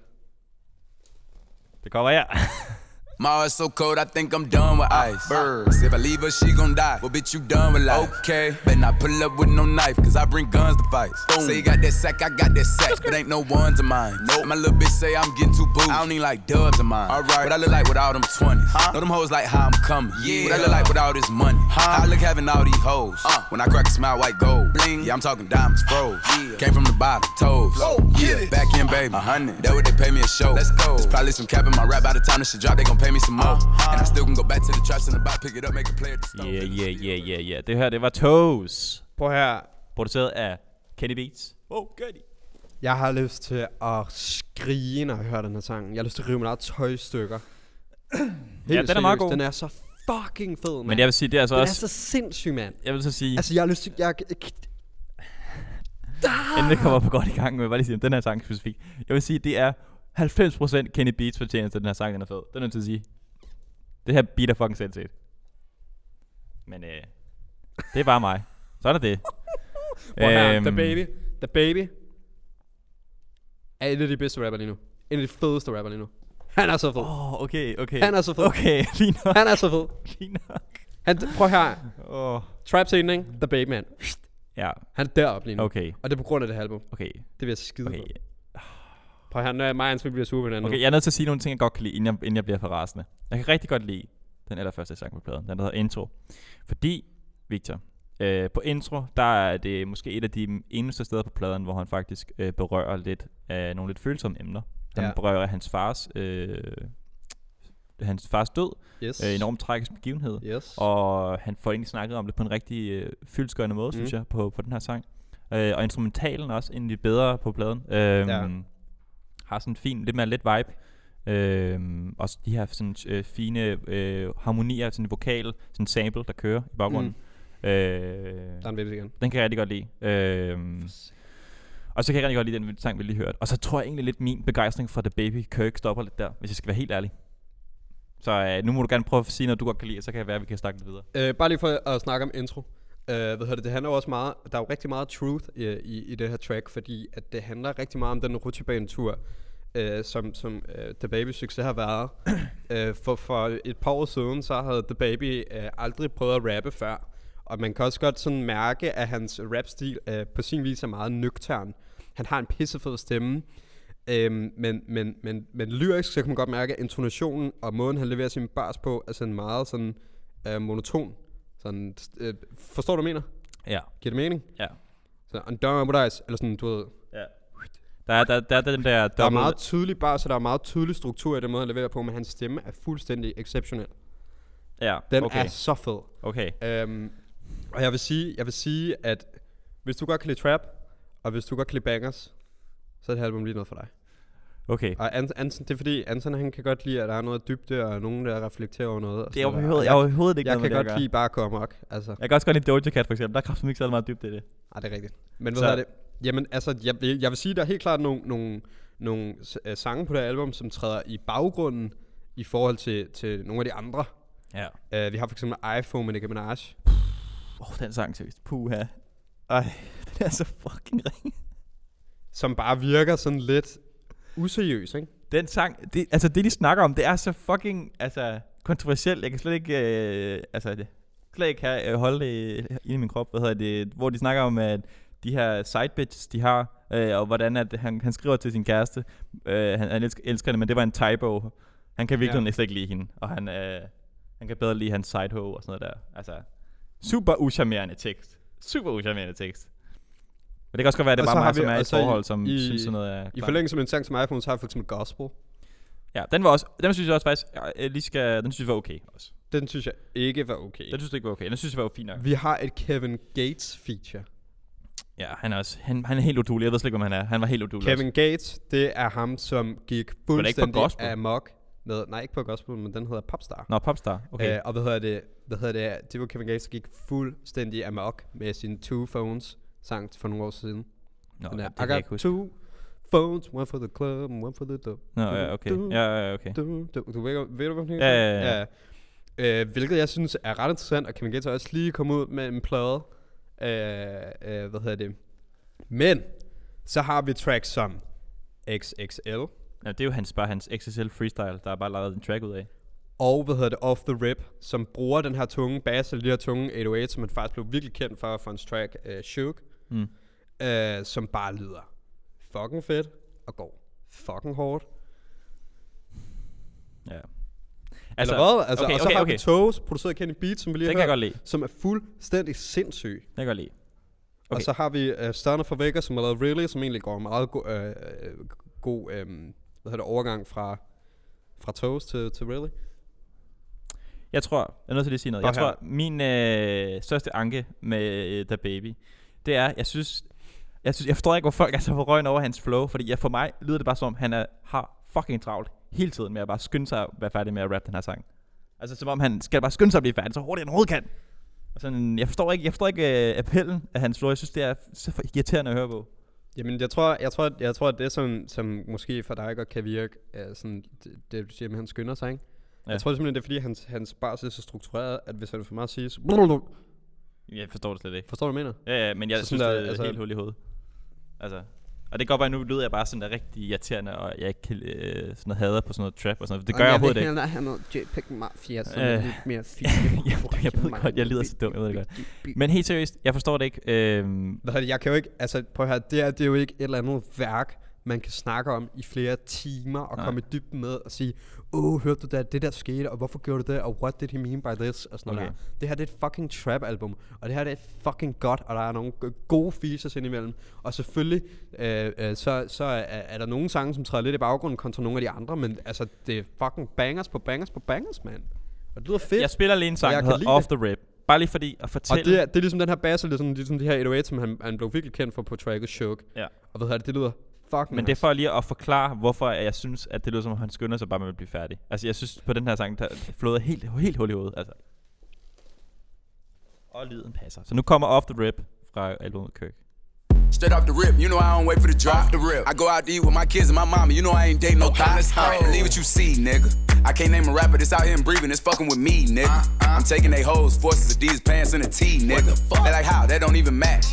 Det kommer her. <laughs> My heart's so cold, I think I'm done with ice. Birds, if I leave her, she gon' die. Well, bitch, you done with life. Okay, better not pull up with no knife, cause I bring guns to fight. Say you got that sack, I got that sack, but ain't no ones of mine. Nope. My little bitch say I'm getting too booed. I don't even like dubs of mine. Alright, what I look like with all them 20s. Huh? Know them hoes like how I'm coming. Yeah. What I look like with all this money. Huh? How I look having all these hoes. Uh. When I crack a smile, white gold. Bling. Yeah, I'm talking diamonds, froze. Yeah. Came from the bottom, toes. Oh, yeah, back in, baby. A hundred. That what they pay me a show. Let's go. There's probably some cap in my rap by the time this shit drop, they gon' pay me some more. And I still can go back to the traps the box, pick it up, make a play at the stove. Yeah, yeah, yeah, yeah, yeah. Det her, det var Toes. Prøv her. Produceret af Kenny Beats. Oh, Kenny. Jeg har lyst til at skrige, når jeg hører den her sang. Jeg har lyst til at rive mit eget tøj i stykker. <clears throat> Helt Ja, den er meget god. Den er så fucking fed, mand. Men jeg vil sige, det er altså den også... er så sindssyg, mand. Jeg vil så sige... Altså, jeg har lyst til... Jeg, inden det kommer på godt i gang med, bare lige sige om den her sang specifikt. Jeg vil sige, det er 90% Kenny Beats fortjeneste, den her sang, den er fed. Det er nødt til at sige. Det her beat er fucking sindssygt. Men øh, det er bare mig. Så er det det. Prøv Øhm, The Baby. The Baby. Er en af de bedste rapper lige nu. En af de fedeste rapper lige nu. Han er så fed. Åh, oh, okay, okay. Han er så fed. Okay, <laughs> lige nok. Han er så fed. Lige nok. Han, prøv her. Åh. Trap scene, ikke? The Baby Man. Ja, Han er deroppe lige nu. okay, Og det er på grund af det her album. okay, Det vil jeg skide okay. på. Prøv her, når mig og Ansvig bliver sure på hinanden Okay, nu. jeg er nødt til at sige nogle ting, jeg godt kan lide, inden jeg, inden jeg bliver for rasende. Jeg kan rigtig godt lide den allerførste sang på pladen, den der hedder Intro. Fordi, Victor, Øh, på intro, der er det måske et af de eneste steder på pladen, hvor han faktisk øh, berører lidt af nogle lidt følsomme emner. Han Ja. berører hans fars, øh, hans fars død, Yes. øh, enormt tragisk begivenhed, Yes. og han får egentlig snakket om det på en rigtig øh, fyldskørende måde, mm. synes jeg, på, på den her sang. Øh, og instrumentalen er også egentlig bedre på pladen. Øh, Ja. Har sådan en fin, lidt mere let vibe. Øh, også de her sådan, øh, fine øh, harmonier, sådan en vokal, sådan en sample, der kører i baggrunden. Mm. Øh, Der er en baby igen. den kan jeg rigtig godt lide. Øh, og så kan jeg rigtig godt lide den sang, vi lige hørte. Og så tror jeg egentlig lidt, min begejstring for The Baby Kirk stopper lidt der, hvis jeg skal være helt ærlig. Så øh, nu må du gerne prøve at sige noget, du godt kan lide, og så kan det være, at vi kan snakke lidt videre. Øh, bare lige for at snakke om intro. Øh, hvad hedder det, det handler jo også meget, der er jo rigtig meget truth i, i, i det her track, fordi at det handler rigtig meget om den rutsjebanetur, øh, som, som øh, The Baby succes har været. <clears throat> øh, for, for et par år siden, så havde The Baby øh, aldrig prøvet at rappe før. Og man kan også godt sådan mærke, at hans rapstil øh, på sin vis er meget nøgtern. Han har en pissefed stemme, Øhm, men, men, men, men lyrisk, så kan man godt mærke, at intonationen og måden, han leverer sin bars på, er sådan meget sådan øh, monoton. Sådan, øh, forstår du, hvad jeg mener? Ja. Giver det mening? Ja. Så, dice, eller sådan, du ved. Ja. Der er, der, der er den der Der er meget tydelig bar, så der er meget tydelig struktur i den måde, han leverer på, men hans stemme er fuldstændig exceptionel. Ja, Den okay. er så fed. Okay. Øhm, og jeg vil, sige, jeg vil sige, at hvis du godt kan lide trap, og hvis du godt kan lide bangers, så er det her album lige noget for dig. Okay. Og An- Anson, det er fordi, Anson han kan godt lide, at der er noget dybde, og nogen, der reflekterer over noget. og Det er overhovedet- jeg er overhovedet ikke Jeg noget kan godt lide bare at komme amok. Altså. Jeg kan også godt lide Doja Cat for eksempel. Der er kraftigt ikke så meget dybt i det. Nej, det er rigtigt. Men hvad er det? Jamen, altså, jeg, vil- jeg vil sige, der er helt klart nogle, nogle, nogle uh, sange på det album, som træder i baggrunden i forhold til, til nogle af de andre. Ja. Uh, vi har for eksempel iPhone med Nicki Minaj. Åh, oh, den sang seriøst. Puha. Ej, <laughs> den er så fucking ring. Som bare virker sådan lidt useriøs, ikke? Den sang, det, altså det de snakker om, det er så fucking altså, kontroversielt. Jeg kan slet ikke, øh, altså, det, slet ikke have, øh, holde det inde i min krop. Hvad hedder det? Hvor de snakker om, at de her side bitches, de har, øh, og hvordan at han, han skriver til sin kæreste, øh, han, han elsker, elsker det, men det var en typo. Han kan virkelig Ja. slet ikke lide hende, og han, øh, han kan bedre lide hans side hoe og sådan noget der. Altså, super uschammerende tekst. Super uschammerende tekst. Men det kan også godt være, at det er bare mig, som vi- er i et i- forhold, som i- synes sådan noget er I klart. forlængelse med en sang som iPhone, så har vi for eksempel Gospel. Ja, den var også, den synes jeg også faktisk, jeg lige skal, den synes jeg var okay også. Den synes jeg ikke var okay. Den synes jeg ikke var okay, den synes jeg var fint nok. Vi har et Kevin Gates feature. Ja, han er også, han, han er helt udulig, jeg ved slet ikke, hvem han er. Han var helt udulig Kevin Gates, det er ham, som gik fuldstændig amok med, nej ikke på gospel, men den hedder Popstar. Nå, Popstar, okay. Øh, og hvad hedder det, hvad hedder det, det var Kevin Gates, der gik fuldstændig amok med sine Two Phones sang for nogle år siden. Nå, den der, det I got ikke two phones, one for the club, and one for the dub. Nå, ja, okay. Ja, ja, okay. Du, du, du ved, ved du, hvad den Ja, ja, ja. ja. Øh, hvilket jeg synes er ret interessant, og Kevin Gates også lige kommet ud med en plade. Øh, øh, hvad hedder det? Men, så har vi tracks som XXL, Ja, det er jo hans, bare hans XSL freestyle, der er bare lavet en track ud af. og hvad hedder det, Off The Rip, som bruger den her tunge bass, eller de her tunge 808, som han faktisk blev virkelig kendt for, for hans track uh, Shook, Mm. øh, som bare lyder fucking fedt, og går fucking hårdt. Ja. Altså, eller hvad? Altså, okay, og så okay, har okay. vi Toes, produceret af Kenny Beats, som vi lige Den har kan jeg godt lide. som er fuldstændig sindssyg. Det kan jeg godt lide. Okay. Og så har vi uh, Stunner fra Vegas, som har lavet Really, som egentlig går meget go- øh, øh, god øh, hvad hedder det, overgang fra, fra Toes til, til Really. Jeg tror, jeg er nødt til lige at sige noget. Bare Jeg tror, min øh, største anke med uh, The Baby, det er, jeg synes, jeg synes, jeg forstår ikke, hvor folk er så forrøgn over hans flow, fordi jeg, for mig lyder det bare som om, han er, har fucking travlt hele tiden med at bare skynde sig at være færdig med at rappe den her sang. Altså som om han skal bare skynde sig at blive færdig, så hurtigt han overhovedet kan. Og sådan, jeg forstår ikke, jeg forstår ikke uh, appellen af hans flow. Jeg synes, det er så irriterende at høre på. Jamen, jeg tror, jeg tror, jeg tror at det, som, som måske for dig godt kan virke, er sådan, det, det du siger med, at han skynder sig, ikke? Ja. Jeg tror simpelthen, det er, fordi hans, hans bars er så struktureret, at hvis han for meget siger, så... Jeg forstår det slet ikke. Forstår du, hvad jeg mener? Ja, ja, men jeg Så synes, sådan det der, er altså- helt hul i hovedet. Altså, og det går bare nu lyder jeg bare sådan der rigtig irriterende, og jeg ikke kan, øh, sådan noget hader på sådan noget trap og sådan noget. Det gør jeg overhovedet ikke. have noget JPEG Mafia, som er Øh, lidt mere jeg, <laughs> jeg ved godt, jeg lyder så dum, jeg ved det godt. Men helt seriøst, jeg forstår det ikke. Øhm, jeg kan jo ikke, altså prøv at høre, det er, det er jo ikke et eller andet værk, man kan snakke om i flere timer og Nej. komme i dybden med og sige, åh, hørte du da, det der skete, og hvorfor gjorde du det, og what did he mean by this, og sådan noget Okay. der. Det her det er et fucking trap album, og det her det er fucking godt, og der er nogle gode features indimellem. Og selvfølgelig, øh, øh, så, så er, er der nogle sange, som træder lidt i baggrunden kontra nogle af de andre, men altså, det er fucking bangers på bangers på bangers, man. Og det lyder fedt. Jeg spiller lige en sang, Og der hedder Off the Rip. Bare lige fordi at Og fortælle... det er, det er ligesom den her bass, det sådan, ligesom de her 808, som han, han blev virkelig kendt for på tracket Shook. Ja. Og ved du hvad, det lyder fucking Men det er for lige at forklare, hvorfor jeg synes, at det lyder som om, han skynder sig bare med at blive færdig. Altså, jeg synes på den her sang, der flåede helt, helt hul i hovedet. Altså. Og lyden passer. Så nu kommer Off the Rip fra albumet Kirk. Straight off the rip, you know I don't wait for the drop. Off the rip. I go out to eat with my kids and my mama, you know I ain't dating no okay, let's go. Believe what you see, nigga. I can't name a rapper that's out here and breathing, it's fucking with me, nigga. Uh-uh. I'm taking they hoes, forces Adidas pants and a T, nigga. They like how? That don't even match.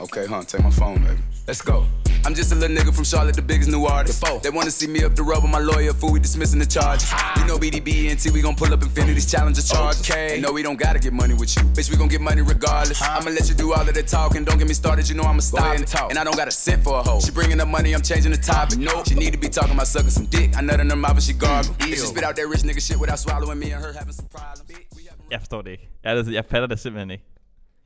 Okay, huh? Take my phone, baby. Let's go. I'm just a little nigga from Charlotte, the biggest new artist. They wanna see me up the road with my lawyer, fool, we dismissing the charges. You know BDB and T, we gon' pull up Infinity's challenger oh, charges. Okay. And no, we don't gotta get money with you. Bitch, we gon' get money regardless. I'ma let you do all of the talking, don't get me started, you know I'ma stop. And, talk. and I don't got a cent for a hoe. She bringing up money, I'm changing the topic. No, she need to be talking about sucking some dick. I nut in her mouth and she gargle. Bitch, she spit out that rich nigga shit without swallowing me and her having some problems. Jeg forstår det ikke. Jeg, er jeg fatter det simpelthen ikke.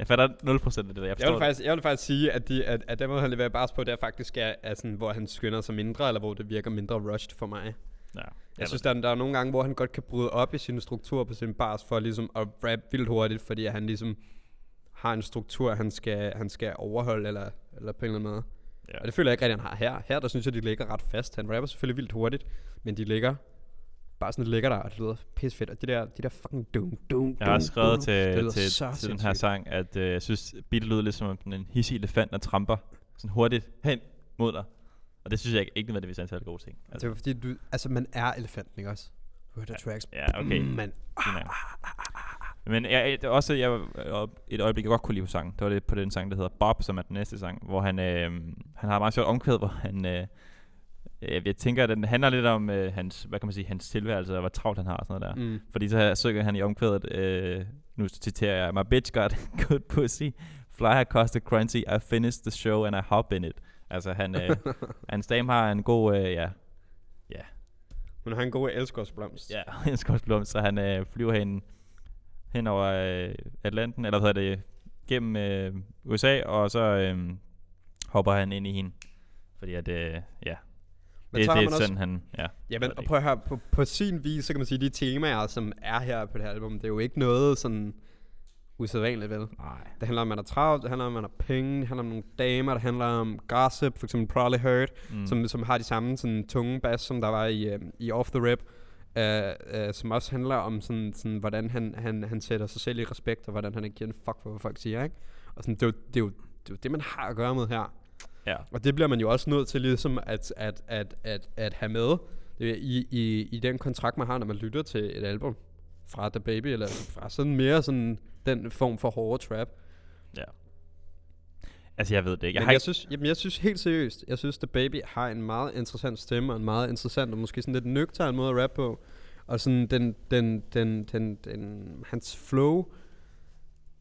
Jeg fatter 0% af det der. Jeg Jeg vil, faktisk, jeg vil faktisk sige, at, de, at, at den måde, han leverer bars på, det er faktisk er, er sådan, hvor han skynder sig mindre, eller hvor det virker mindre rushed for mig. Ja, jeg synes, der, er- der er nogle gange, hvor han godt kan bryde op i sine strukturer på sine bars, for ligesom at rap vildt hurtigt, fordi han ligesom har en struktur, han skal, han skal overholde, eller, eller på en eller anden måde. Ja. Og det føler jeg ikke rigtig, han har her. Her, der synes jeg, de ligger ret fast. Han rapper selvfølgelig vildt hurtigt, men de ligger bare sådan ligger der, og det lyder pisse fedt. Og de der, de der fucking dum, dum, Jeg har dum, skrevet dum, det til, til, så til den her sang, at øh, jeg synes, beatet lyder lidt som en hissig elefant, der tramper sådan hurtigt hen mod dig. Og det synes jeg ikke, ikke nødvendigvis er en særlig god ting. Altså, det er fordi, du, altså man er elefanten, ikke også? Du hører tracks. Ja, okay. Mm, man, Fint nok. Men jeg, det er også jeg, et øjeblik, jeg godt kunne lide på sangen. Det var det på den sang, der hedder Bob, som er den næste sang, hvor han, øh, han har et meget sjovt omkvæd, hvor han... Øh, jeg, jeg tænker, at den handler lidt om øh, hans, hvad kan man sige, hans tilværelse, og hvor travlt han har og sådan noget der. Mm. Fordi så synger han i omkvædet, øh, nu citerer jeg, My bitch got <laughs> good pussy, fly across the crunchy, I finished the show and I hop in it. Altså han, øh, <laughs> hans dame har en god, øh, ja, ja, Hun har en god elskovsblomst. Ja, <laughs> en skovsblom, så han øh, flyver hen, hen over øh, Atlanten, eller hvad hedder det, gennem øh, USA, og så øh, hopper han ind i hende. Fordi at, øh, ja, Men det, så har det er man også- sådan, han, ja. Ja, men og prøv at høre, på, på sin vis, så kan man sige, de temaer, som er her på det her album, det er jo ikke noget sådan usædvanligt, vel? Nej. Det handler om, at man er travlt, det handler om, at man har penge, det handler om nogle damer, det handler om gossip, for eksempel Probably Heard, Mm. som, som har de samme sådan, tunge bass, som der var i, um, i Off The Rip, uh, uh, som også handler om, sådan, sådan, hvordan han, han, han sætter sig selv i respekt, og hvordan han ikke giver en fuck for, hvad folk siger, ikke? Og sådan, det, er jo, det, er jo, det er jo det, man har at gøre med her. Ja. Og det bliver man jo også nødt til ligesom at, at, at, at, at have med er i, i, i den kontrakt, man har, når man lytter til et album fra The Baby, eller fra sådan mere sådan den form for hårde trap. Ja. Altså, jeg ved det ikke. Jeg, Men jeg, ikke- synes, jamen, jeg synes helt seriøst, jeg synes The Baby har en meget interessant stemme, og en meget interessant og måske sådan lidt nøgtern måde at rappe på. Og sådan den, den, den, den, den, hans flow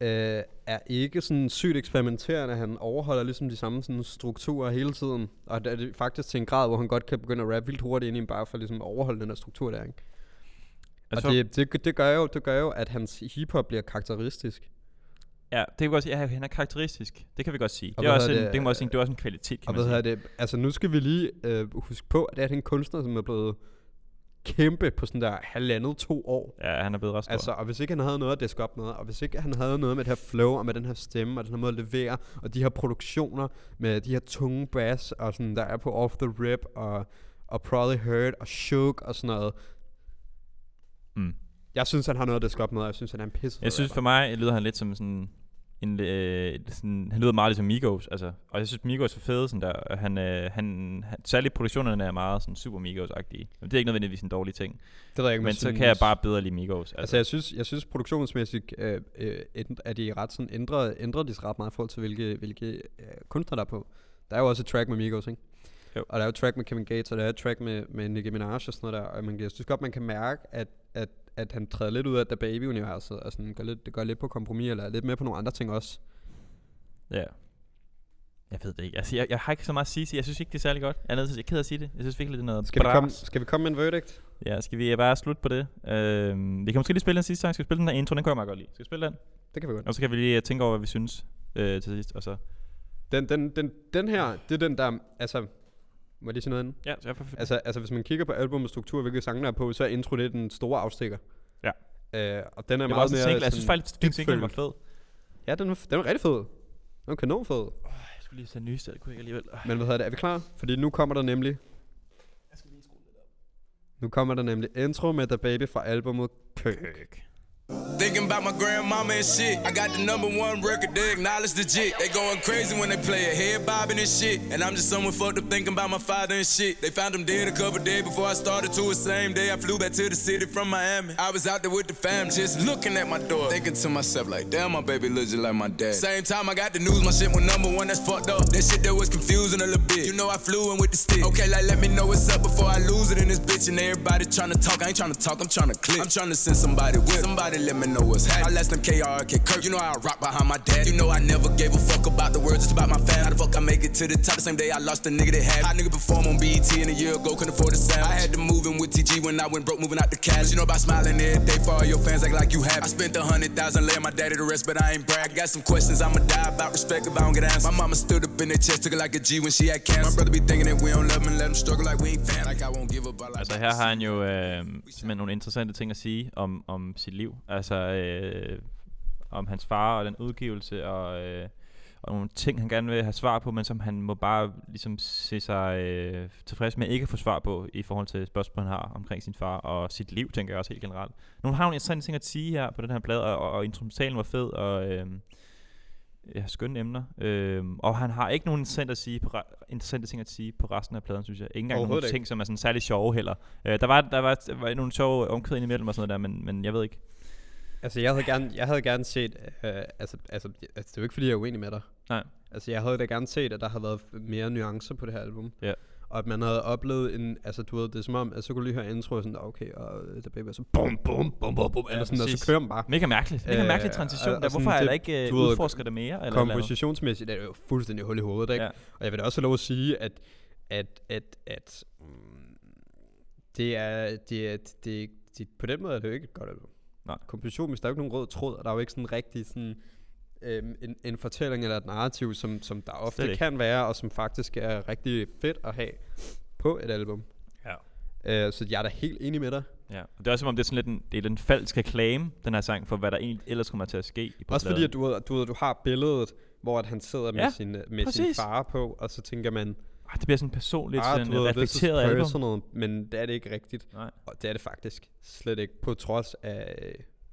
øh, er ikke sådan sygt eksperimenterende. Han overholder ligesom de samme sådan strukturer hele tiden. Og det er det faktisk til en grad, hvor han godt kan begynde at rappe vildt hurtigt ind i en bare for ligesom at overholde den her struktur der, ikke? Altså- og det, det, det, gør jo, det gør jo, at hans hiphop bliver karakteristisk. Ja, det kan vi godt sige. Ja, han er karakteristisk. Det kan vi godt sige. Og Det er, også en, det, det, kan man også sige, det er også en kvalitet, kan Og man sige. det? Altså nu skal vi lige øh, huske på, at det er en kunstner, som er blevet kæmpe på sådan der halvandet to år. Ja, han er blevet ret stor. Altså, og hvis ikke han havde noget at diske op med, og hvis ikke han havde noget med det her flow, og med den her stemme, og den her måde at levere, og de her produktioner med de her tunge bass, og sådan der er på Off The Rip, og, og Probably Heard, og Shook, og sådan noget. Mm. Jeg synes, han har noget at diske op med, og jeg synes, han er en pisse Jeg synes for mig lyder han lidt som sådan en, øh, sådan, han lyder meget ligesom Migos, altså. Og jeg synes Migos er fede, sådan der. og Han, øh, han, han, særligt produktionerne er meget sådan super Migos-agtige. Men det er ikke nødvendigvis en dårlig ting. ved jeg ikke, Men så kan synes. jeg bare bedre lide Migos. Altså, Altså, jeg synes, jeg synes produktionsmæssigt øh, øh, er de ret sådan ændret, ændret de sig ret meget i forhold til, hvilke, hvilke øh, kunstnere der er på. Der er jo også et track med Migos, ikke? Jo. Og der er jo track med Kevin Gates, og der er track med, med Nicki Minaj og sådan noget der. Og man, jeg synes godt, man kan mærke, at, at, at han træder lidt ud af The Baby-universet, og sådan går lidt, det går lidt på kompromis, eller er lidt med på nogle andre ting også. Ja. Jeg ved det ikke. Altså, jeg, jeg har ikke så meget at sige. Jeg synes ikke, det er særlig godt. Jeg er, nødt til, jeg er ked af at sige det. Jeg synes virkelig, det er noget Skal vi, komme, skal vi komme med en verdict? Ja, skal vi bare slutte på det? Uh, vi kan måske lige spille den sidste sang. Skal vi spille den her intro? Den kan jeg meget godt lide. Skal vi spille den? Det kan vi godt. Og så kan vi lige øh, tænke over, hvad vi synes uh, til sidst. Og så... Den, den, den, den her, det er den der, altså, må jeg lige sige noget andet? Ja, så jeg får... Altså, altså hvis man kigger på albumets struktur, hvilke sange der er på, så er intro det den store afstikker. Ja. Øh, og den er Det var meget også mere single. Jeg synes faktisk, at singlen var fed. Ja, den var, den var rigtig fed. Den var kanonfed. Jeg skulle lige sætte nyeste, det kunne jeg ikke alligevel. Men hvad hedder det, er vi klar? Fordi nu kommer der nemlig... Nu kommer der nemlig intro med The Baby fra albumet Køk. Thinking about my grandmama and shit. I got the number one record, they acknowledge the jit. They going crazy when they play it, head bobbing and shit. And I'm just someone fucked up thinking about my father and shit. They found him dead a couple days before I started to the same day. I flew back to the city from Miami. I was out there with the fam, just looking at my door. Thinking to myself, like, damn, my baby looks just like my dad. Same time I got the news, my shit went number one, that's fucked up. That shit that was confusing a little bit. You know I flew in with the stick. Okay, like, let me know what's up before I lose it in this bitch. And everybody trying to talk, I ain't trying to talk, I'm trying to click. I'm trying to send somebody with. Somebody let me know what's happening. I left them KRK Kirk. You know I rock behind my dad. You know I never gave a fuck about the words, it's about my fam. How the fuck I make it to the top? The same day I lost a nigga that had. Hot nigga perform on BET and a year ago couldn't afford a sound. I had to move in with TG when I went broke, moving out the cash. You know about smiling every day for all your fans, act like you have. I spent a hundred thousand laying my daddy to rest, but I ain't brag. I got some questions I'ma die about respect if I don't get answers. My mama stood up in their chest, took it like a G when she had cancer. My brother be thinking that we don't love him and let him struggle like we ain't fam. Like I won't give up. I like Altså her har han jo øh, simpelthen nogle interessante ting at sige om, om sit liv. Altså øh, om hans far og den udgivelse og, øh, og nogle ting, han gerne vil have svar på, men som han må bare ligesom se sig øh, tilfreds med ikke at få svar på i forhold til spørgsmål, han har omkring sin far og sit liv, tænker jeg også helt generelt. Nogle har nogle interessante ting at sige her på den her plade, og, og, og instrumentalen var fed, og øh, ja, skønne emner. Øh, og han har ikke nogen interessante, at sige på re- interessante ting at sige på resten af pladen, synes jeg. Ikke engang nogle Overhovedet ting, som er sådan særlig sjove heller. Øh, der, var, der, var, der var nogle sjove omkvæd imellem og sådan noget der, men, men jeg ved ikke. Altså, jeg havde gerne, jeg havde gerne set, øh, altså, altså, altså, det er jo ikke fordi, jeg er uenig med dig. Nej. Altså, jeg havde da gerne set, at der havde været mere nuancer på det her album. Ja. Og at man havde oplevet en, altså du ved, det er som om, at så kunne du lige høre intro og sådan, okay, og øh, The Baby er så bum, bum, bum, bum, bum, Ja, eller sådan, og så kører man bare. Mega mærkeligt. Mega Øh, mærkelig transition. og- der, og hvorfor det- der ikke øh, ved, udforsker det mere? Eller? Kompositionsmæssigt er det jo fuldstændig hul i hovedet, ikke? Ja. Og jeg vil da også have lov at sige, at, at, at, at mm, det er, det er, det, det, på den måde er det jo ikke et godt album. Nej. Komposition, der er jo ikke nogen rød tråd, og der er jo ikke sådan rigtig sådan, øhm, en, en fortælling eller et narrativ, som, som der ofte kan være, og som faktisk er rigtig fedt at have på et album. Ja. Øh, så jeg er da helt enig med dig. Ja. Og det er også som om, det er sådan lidt en, det er en falsk reklame, den her sang, for hvad der egentlig ellers kommer til at ske i Også fordi, at du, du, du har billedet, hvor at han sidder med, Ja, sin, øh, med sin præcis. far på, og så tænker man, Ah, det bliver sådan personligt, ah, sådan ved, reflekteret album. personal, men det er det ikke rigtigt. Nej. Og det er det faktisk slet ikke, på trods af,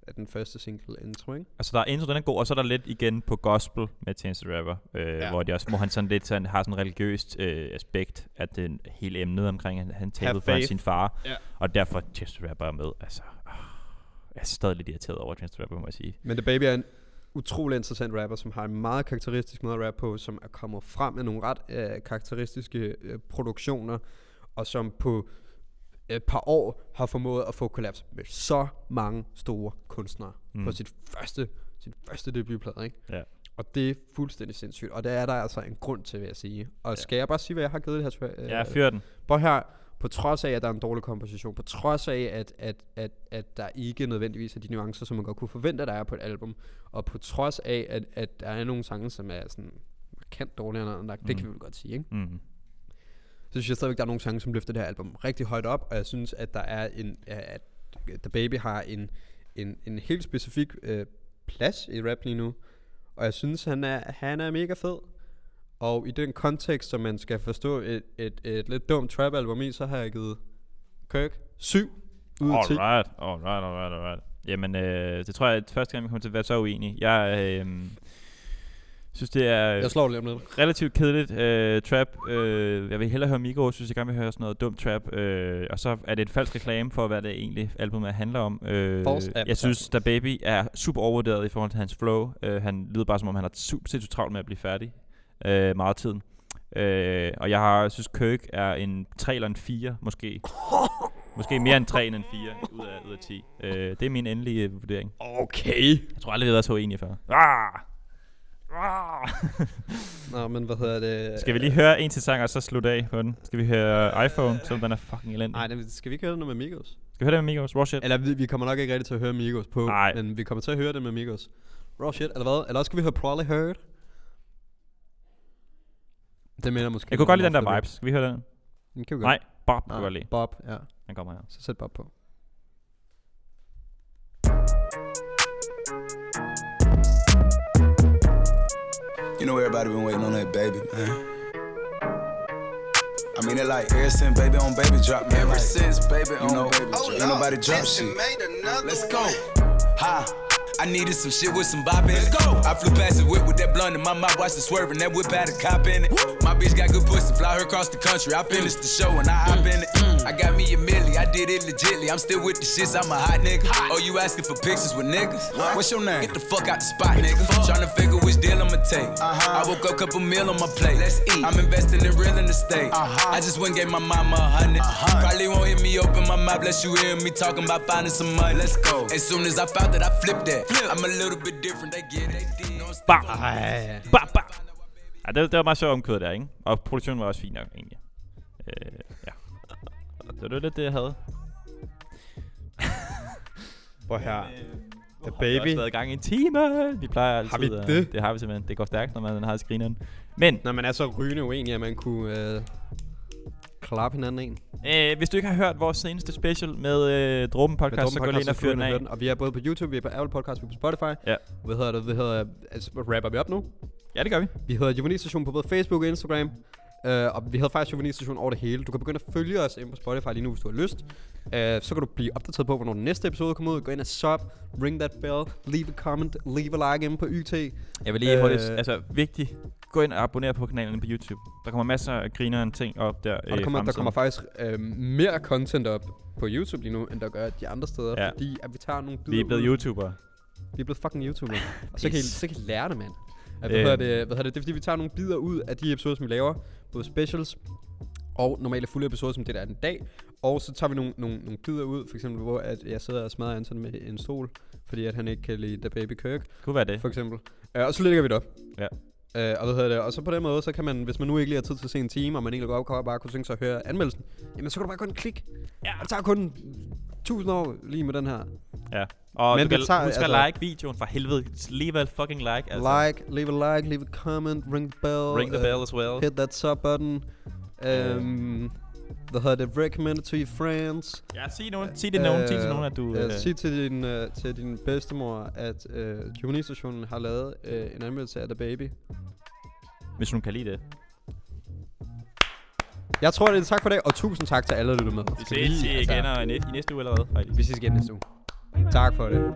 af den første single intro, ikke? Altså der er intro, den er god, og så er der lidt igen på gospel med Chance the Rapper, øh, Ja. hvor, de også, hvor han sådan lidt sådan, har sådan en religiøst øh, aspekt af det hele emnet omkring, han, han tabede for faith. sin far, Ja. og derfor Chance the Rapper er med. Altså, øh, jeg er stadig lidt irriteret over Chance the Rapper, må jeg sige. Men The Baby er en utrolig interessant rapper, som har en meget karakteristisk måde at rappe på, som er kommet frem med nogle ret øh, karakteristiske øh, produktioner, og som på et par år har formået at få kollaps med så mange store kunstnere mm. På sit første, sin første debutplade, ikke? Ja. Og det er fuldstændig sindssygt, og det er der altså en grund til, vil jeg sige. Og skal jeg bare sige, hvad jeg har givet det her? tra- Ja, fyr den. Prøv her, på trods af, at der er en dårlig komposition, på trods af, at, at, at, at der ikke nødvendigvis er de nuancer, som man godt kunne forvente, der er på et album, og på trods af, at, at der er nogle sange, som er sådan markant dårligere end andre, det kan vi vel godt sige, ikke? Mm. Så synes jeg stadigvæk, der er nogle sange, som løfter det her album rigtig højt op, og jeg synes, at der er en, at The Baby har en, en, en helt specifik øh, plads i rap lige nu, og jeg synes, han er, han er mega fed. Og i den kontekst, som man skal forstå et, et, et lidt dumt trap-album i, så har jeg givet Kirk 7 ud af 10. Alright, alright, alright, alright. Jamen, øh, det tror jeg, at første gang, vi kommer til at være så uenige. Jeg øh, synes, det er Jeg slår lige om lidt. relativt kedeligt øh, trap. Øh, jeg vil hellere høre Migos, synes jeg gerne vil høre sådan noget dumt trap. Øh, og så er det et falsk reklame for, hvad det egentlig albumet handler om. Øh, False jeg synes, Da Baby er super overvurderet i forhold til hans flow. Øh, han lyder bare som om, han har super sindssygt travlt med at blive færdig øh, meget af tiden. Øh, og jeg har, synes, Kirk er en 3 eller en 4, måske. <laughs> måske mere en 3 end en 4 ud af, ud af 10. Øh, det er min endelige vurdering. Okay. Jeg tror aldrig, vi har været så enige før. Ah! Nå, men hvad hedder det? Skal vi lige høre en til sang, og så slutte af på den? Skal vi høre iPhone, selvom den er fucking elendig? Nej, den- skal vi ikke høre noget med Migos? Skal vi høre det med Migos? Raw shit? Eller vi, vi kommer nok ikke rigtig til at høre Migos på, Nej. men vi kommer til at høre det med Migos. Raw shit, eller hvad? Eller også skal vi høre Probably Heard? Det minder måske Jeg kunne godt lide den der vibes. Skal vi høre den? Den kan vi godt. Nej, Bob kunne Nej, godt lide. Bob, ja. Den kommer her. Så sæt Bob på. You know everybody been waiting on that baby, man. I mean, it like ever since baby on baby drop, man. Ever like, since baby you on know, baby drop. Ain't nobody drop shit. Let's go. Ha. I needed some shit with some bop in it. Let's go. I flew past the whip with that blunt in my mouth, watched it swerving. That whip had a cop in it. My bitch got good pussy, fly her across the country. I finished the show and I hop in it. Mm. I got me a milli, I did it legitly. I'm still with the shits, I'm a hot nigga. Oh, you asking for pictures with niggas? What's your name? Get the fuck out the spot, nigga. Tryna figure which deal I'ma take. Uh-huh. I woke up, couple meal on my plate. Let's eat. I'm investing in real estate. Uh-huh. I just went and gave my mama a hundred. Uh-huh. Probably won't hear me open my mouth, bless you hear me talking about finding some money. Let's go. As soon as I found that, I flipped that. I'm a little bit different, they get it. Bam! Bam, bam! Ja, det, det var meget sjovt omkødet der, ikke? Og produktionen var også fin nok, egentlig. Øh, ja. Det var lidt det, jeg havde. Prøv her. The The Baby. Vi har også været i gang i en time. Vi plejer altid... Har vi øh, det? Det har vi simpelthen. Det går stærkt, når man har skrineren. Men, Når man er så rygende uenig, at man kunne øh, klappe hinanden en. Øh, hvis du ikke har hørt vores seneste special med øh, Dråben Podcast, så gå lige ind og fyr den af. Og vi er både på YouTube, vi er på Apple Podcast, vi er på Spotify. Ja. Hvad hedder det? Hvad hedder altså, rapper vi op nu? Ja, det gør vi. Vi hedder Juvenil Station på både Facebook og Instagram. Uh, og vi havde faktisk Juvenil Station over det hele. Du kan begynde at følge os ind på Spotify lige nu, hvis du har lyst. Uh, så kan du blive opdateret på, hvornår den næste episode kommer ud. Gå ind og sub, ring that bell, leave a comment, leave a like inde på YT. Jeg vil lige øh, hurtigt, Øh, altså vigtigt, gå ind og abonner på kanalen på YouTube. Der kommer masser af grineren ting op der Og der kommer, der kommer faktisk øh, mere content op på YouTube lige nu, end der gør de andre steder. Ja. Fordi at vi tager nogle bidder Vi er blevet ud. YouTubere. Vi er blevet fucking YouTuber. og så kan, I, så kan I lære det, mand. At, hvad, hedder det, hvad hedder det? Det er fordi, vi tager nogle bidder ud af de episoder, som vi laver. Både specials og normale fulde episoder, som det der er en dag. Og så tager vi nogle, nogle, nogle bidder ud, for eksempel, hvor at jeg sidder og smadrer Anton med en stol, fordi at han ikke kan lide The Baby Kirk, Kunne være det. for eksempel. Uh, og så lægger vi det op. Ja. Uh, og hvad hedder det? Og så på den måde, så kan man, hvis man nu ikke lige har tid til at se en time, og man egentlig godt godt bare kunne tænke sig at høre anmeldelsen, jamen så kan du bare kun klik. Ja. Og det tager kun 1000 år lige med den her. Ja. Og Men du kan tager- husk at altså- like videoen for helvede. Leave a fucking like. Altså. Like, leave a like, leave a comment, ring the bell. Ring the uh, bell as well. Hit that sub button. Um, hvad hedder det? Recommended to your friends. Ja, sig, nogen, sig det nogen, øh, sig til nogen, at du... Øh, øh. Sig til din, øh, til din bedstemor, at øh, Juni-stationen har lavet øh, en anmeldelse af The Baby. Hvis hun kan lide det. Jeg tror, det er tak for det, og tusind tak til alle, der lytter med. Vi ses igen altså, altså og næ i næste uge allerede, faktisk. Vi ses igen næste uge. Tak for det.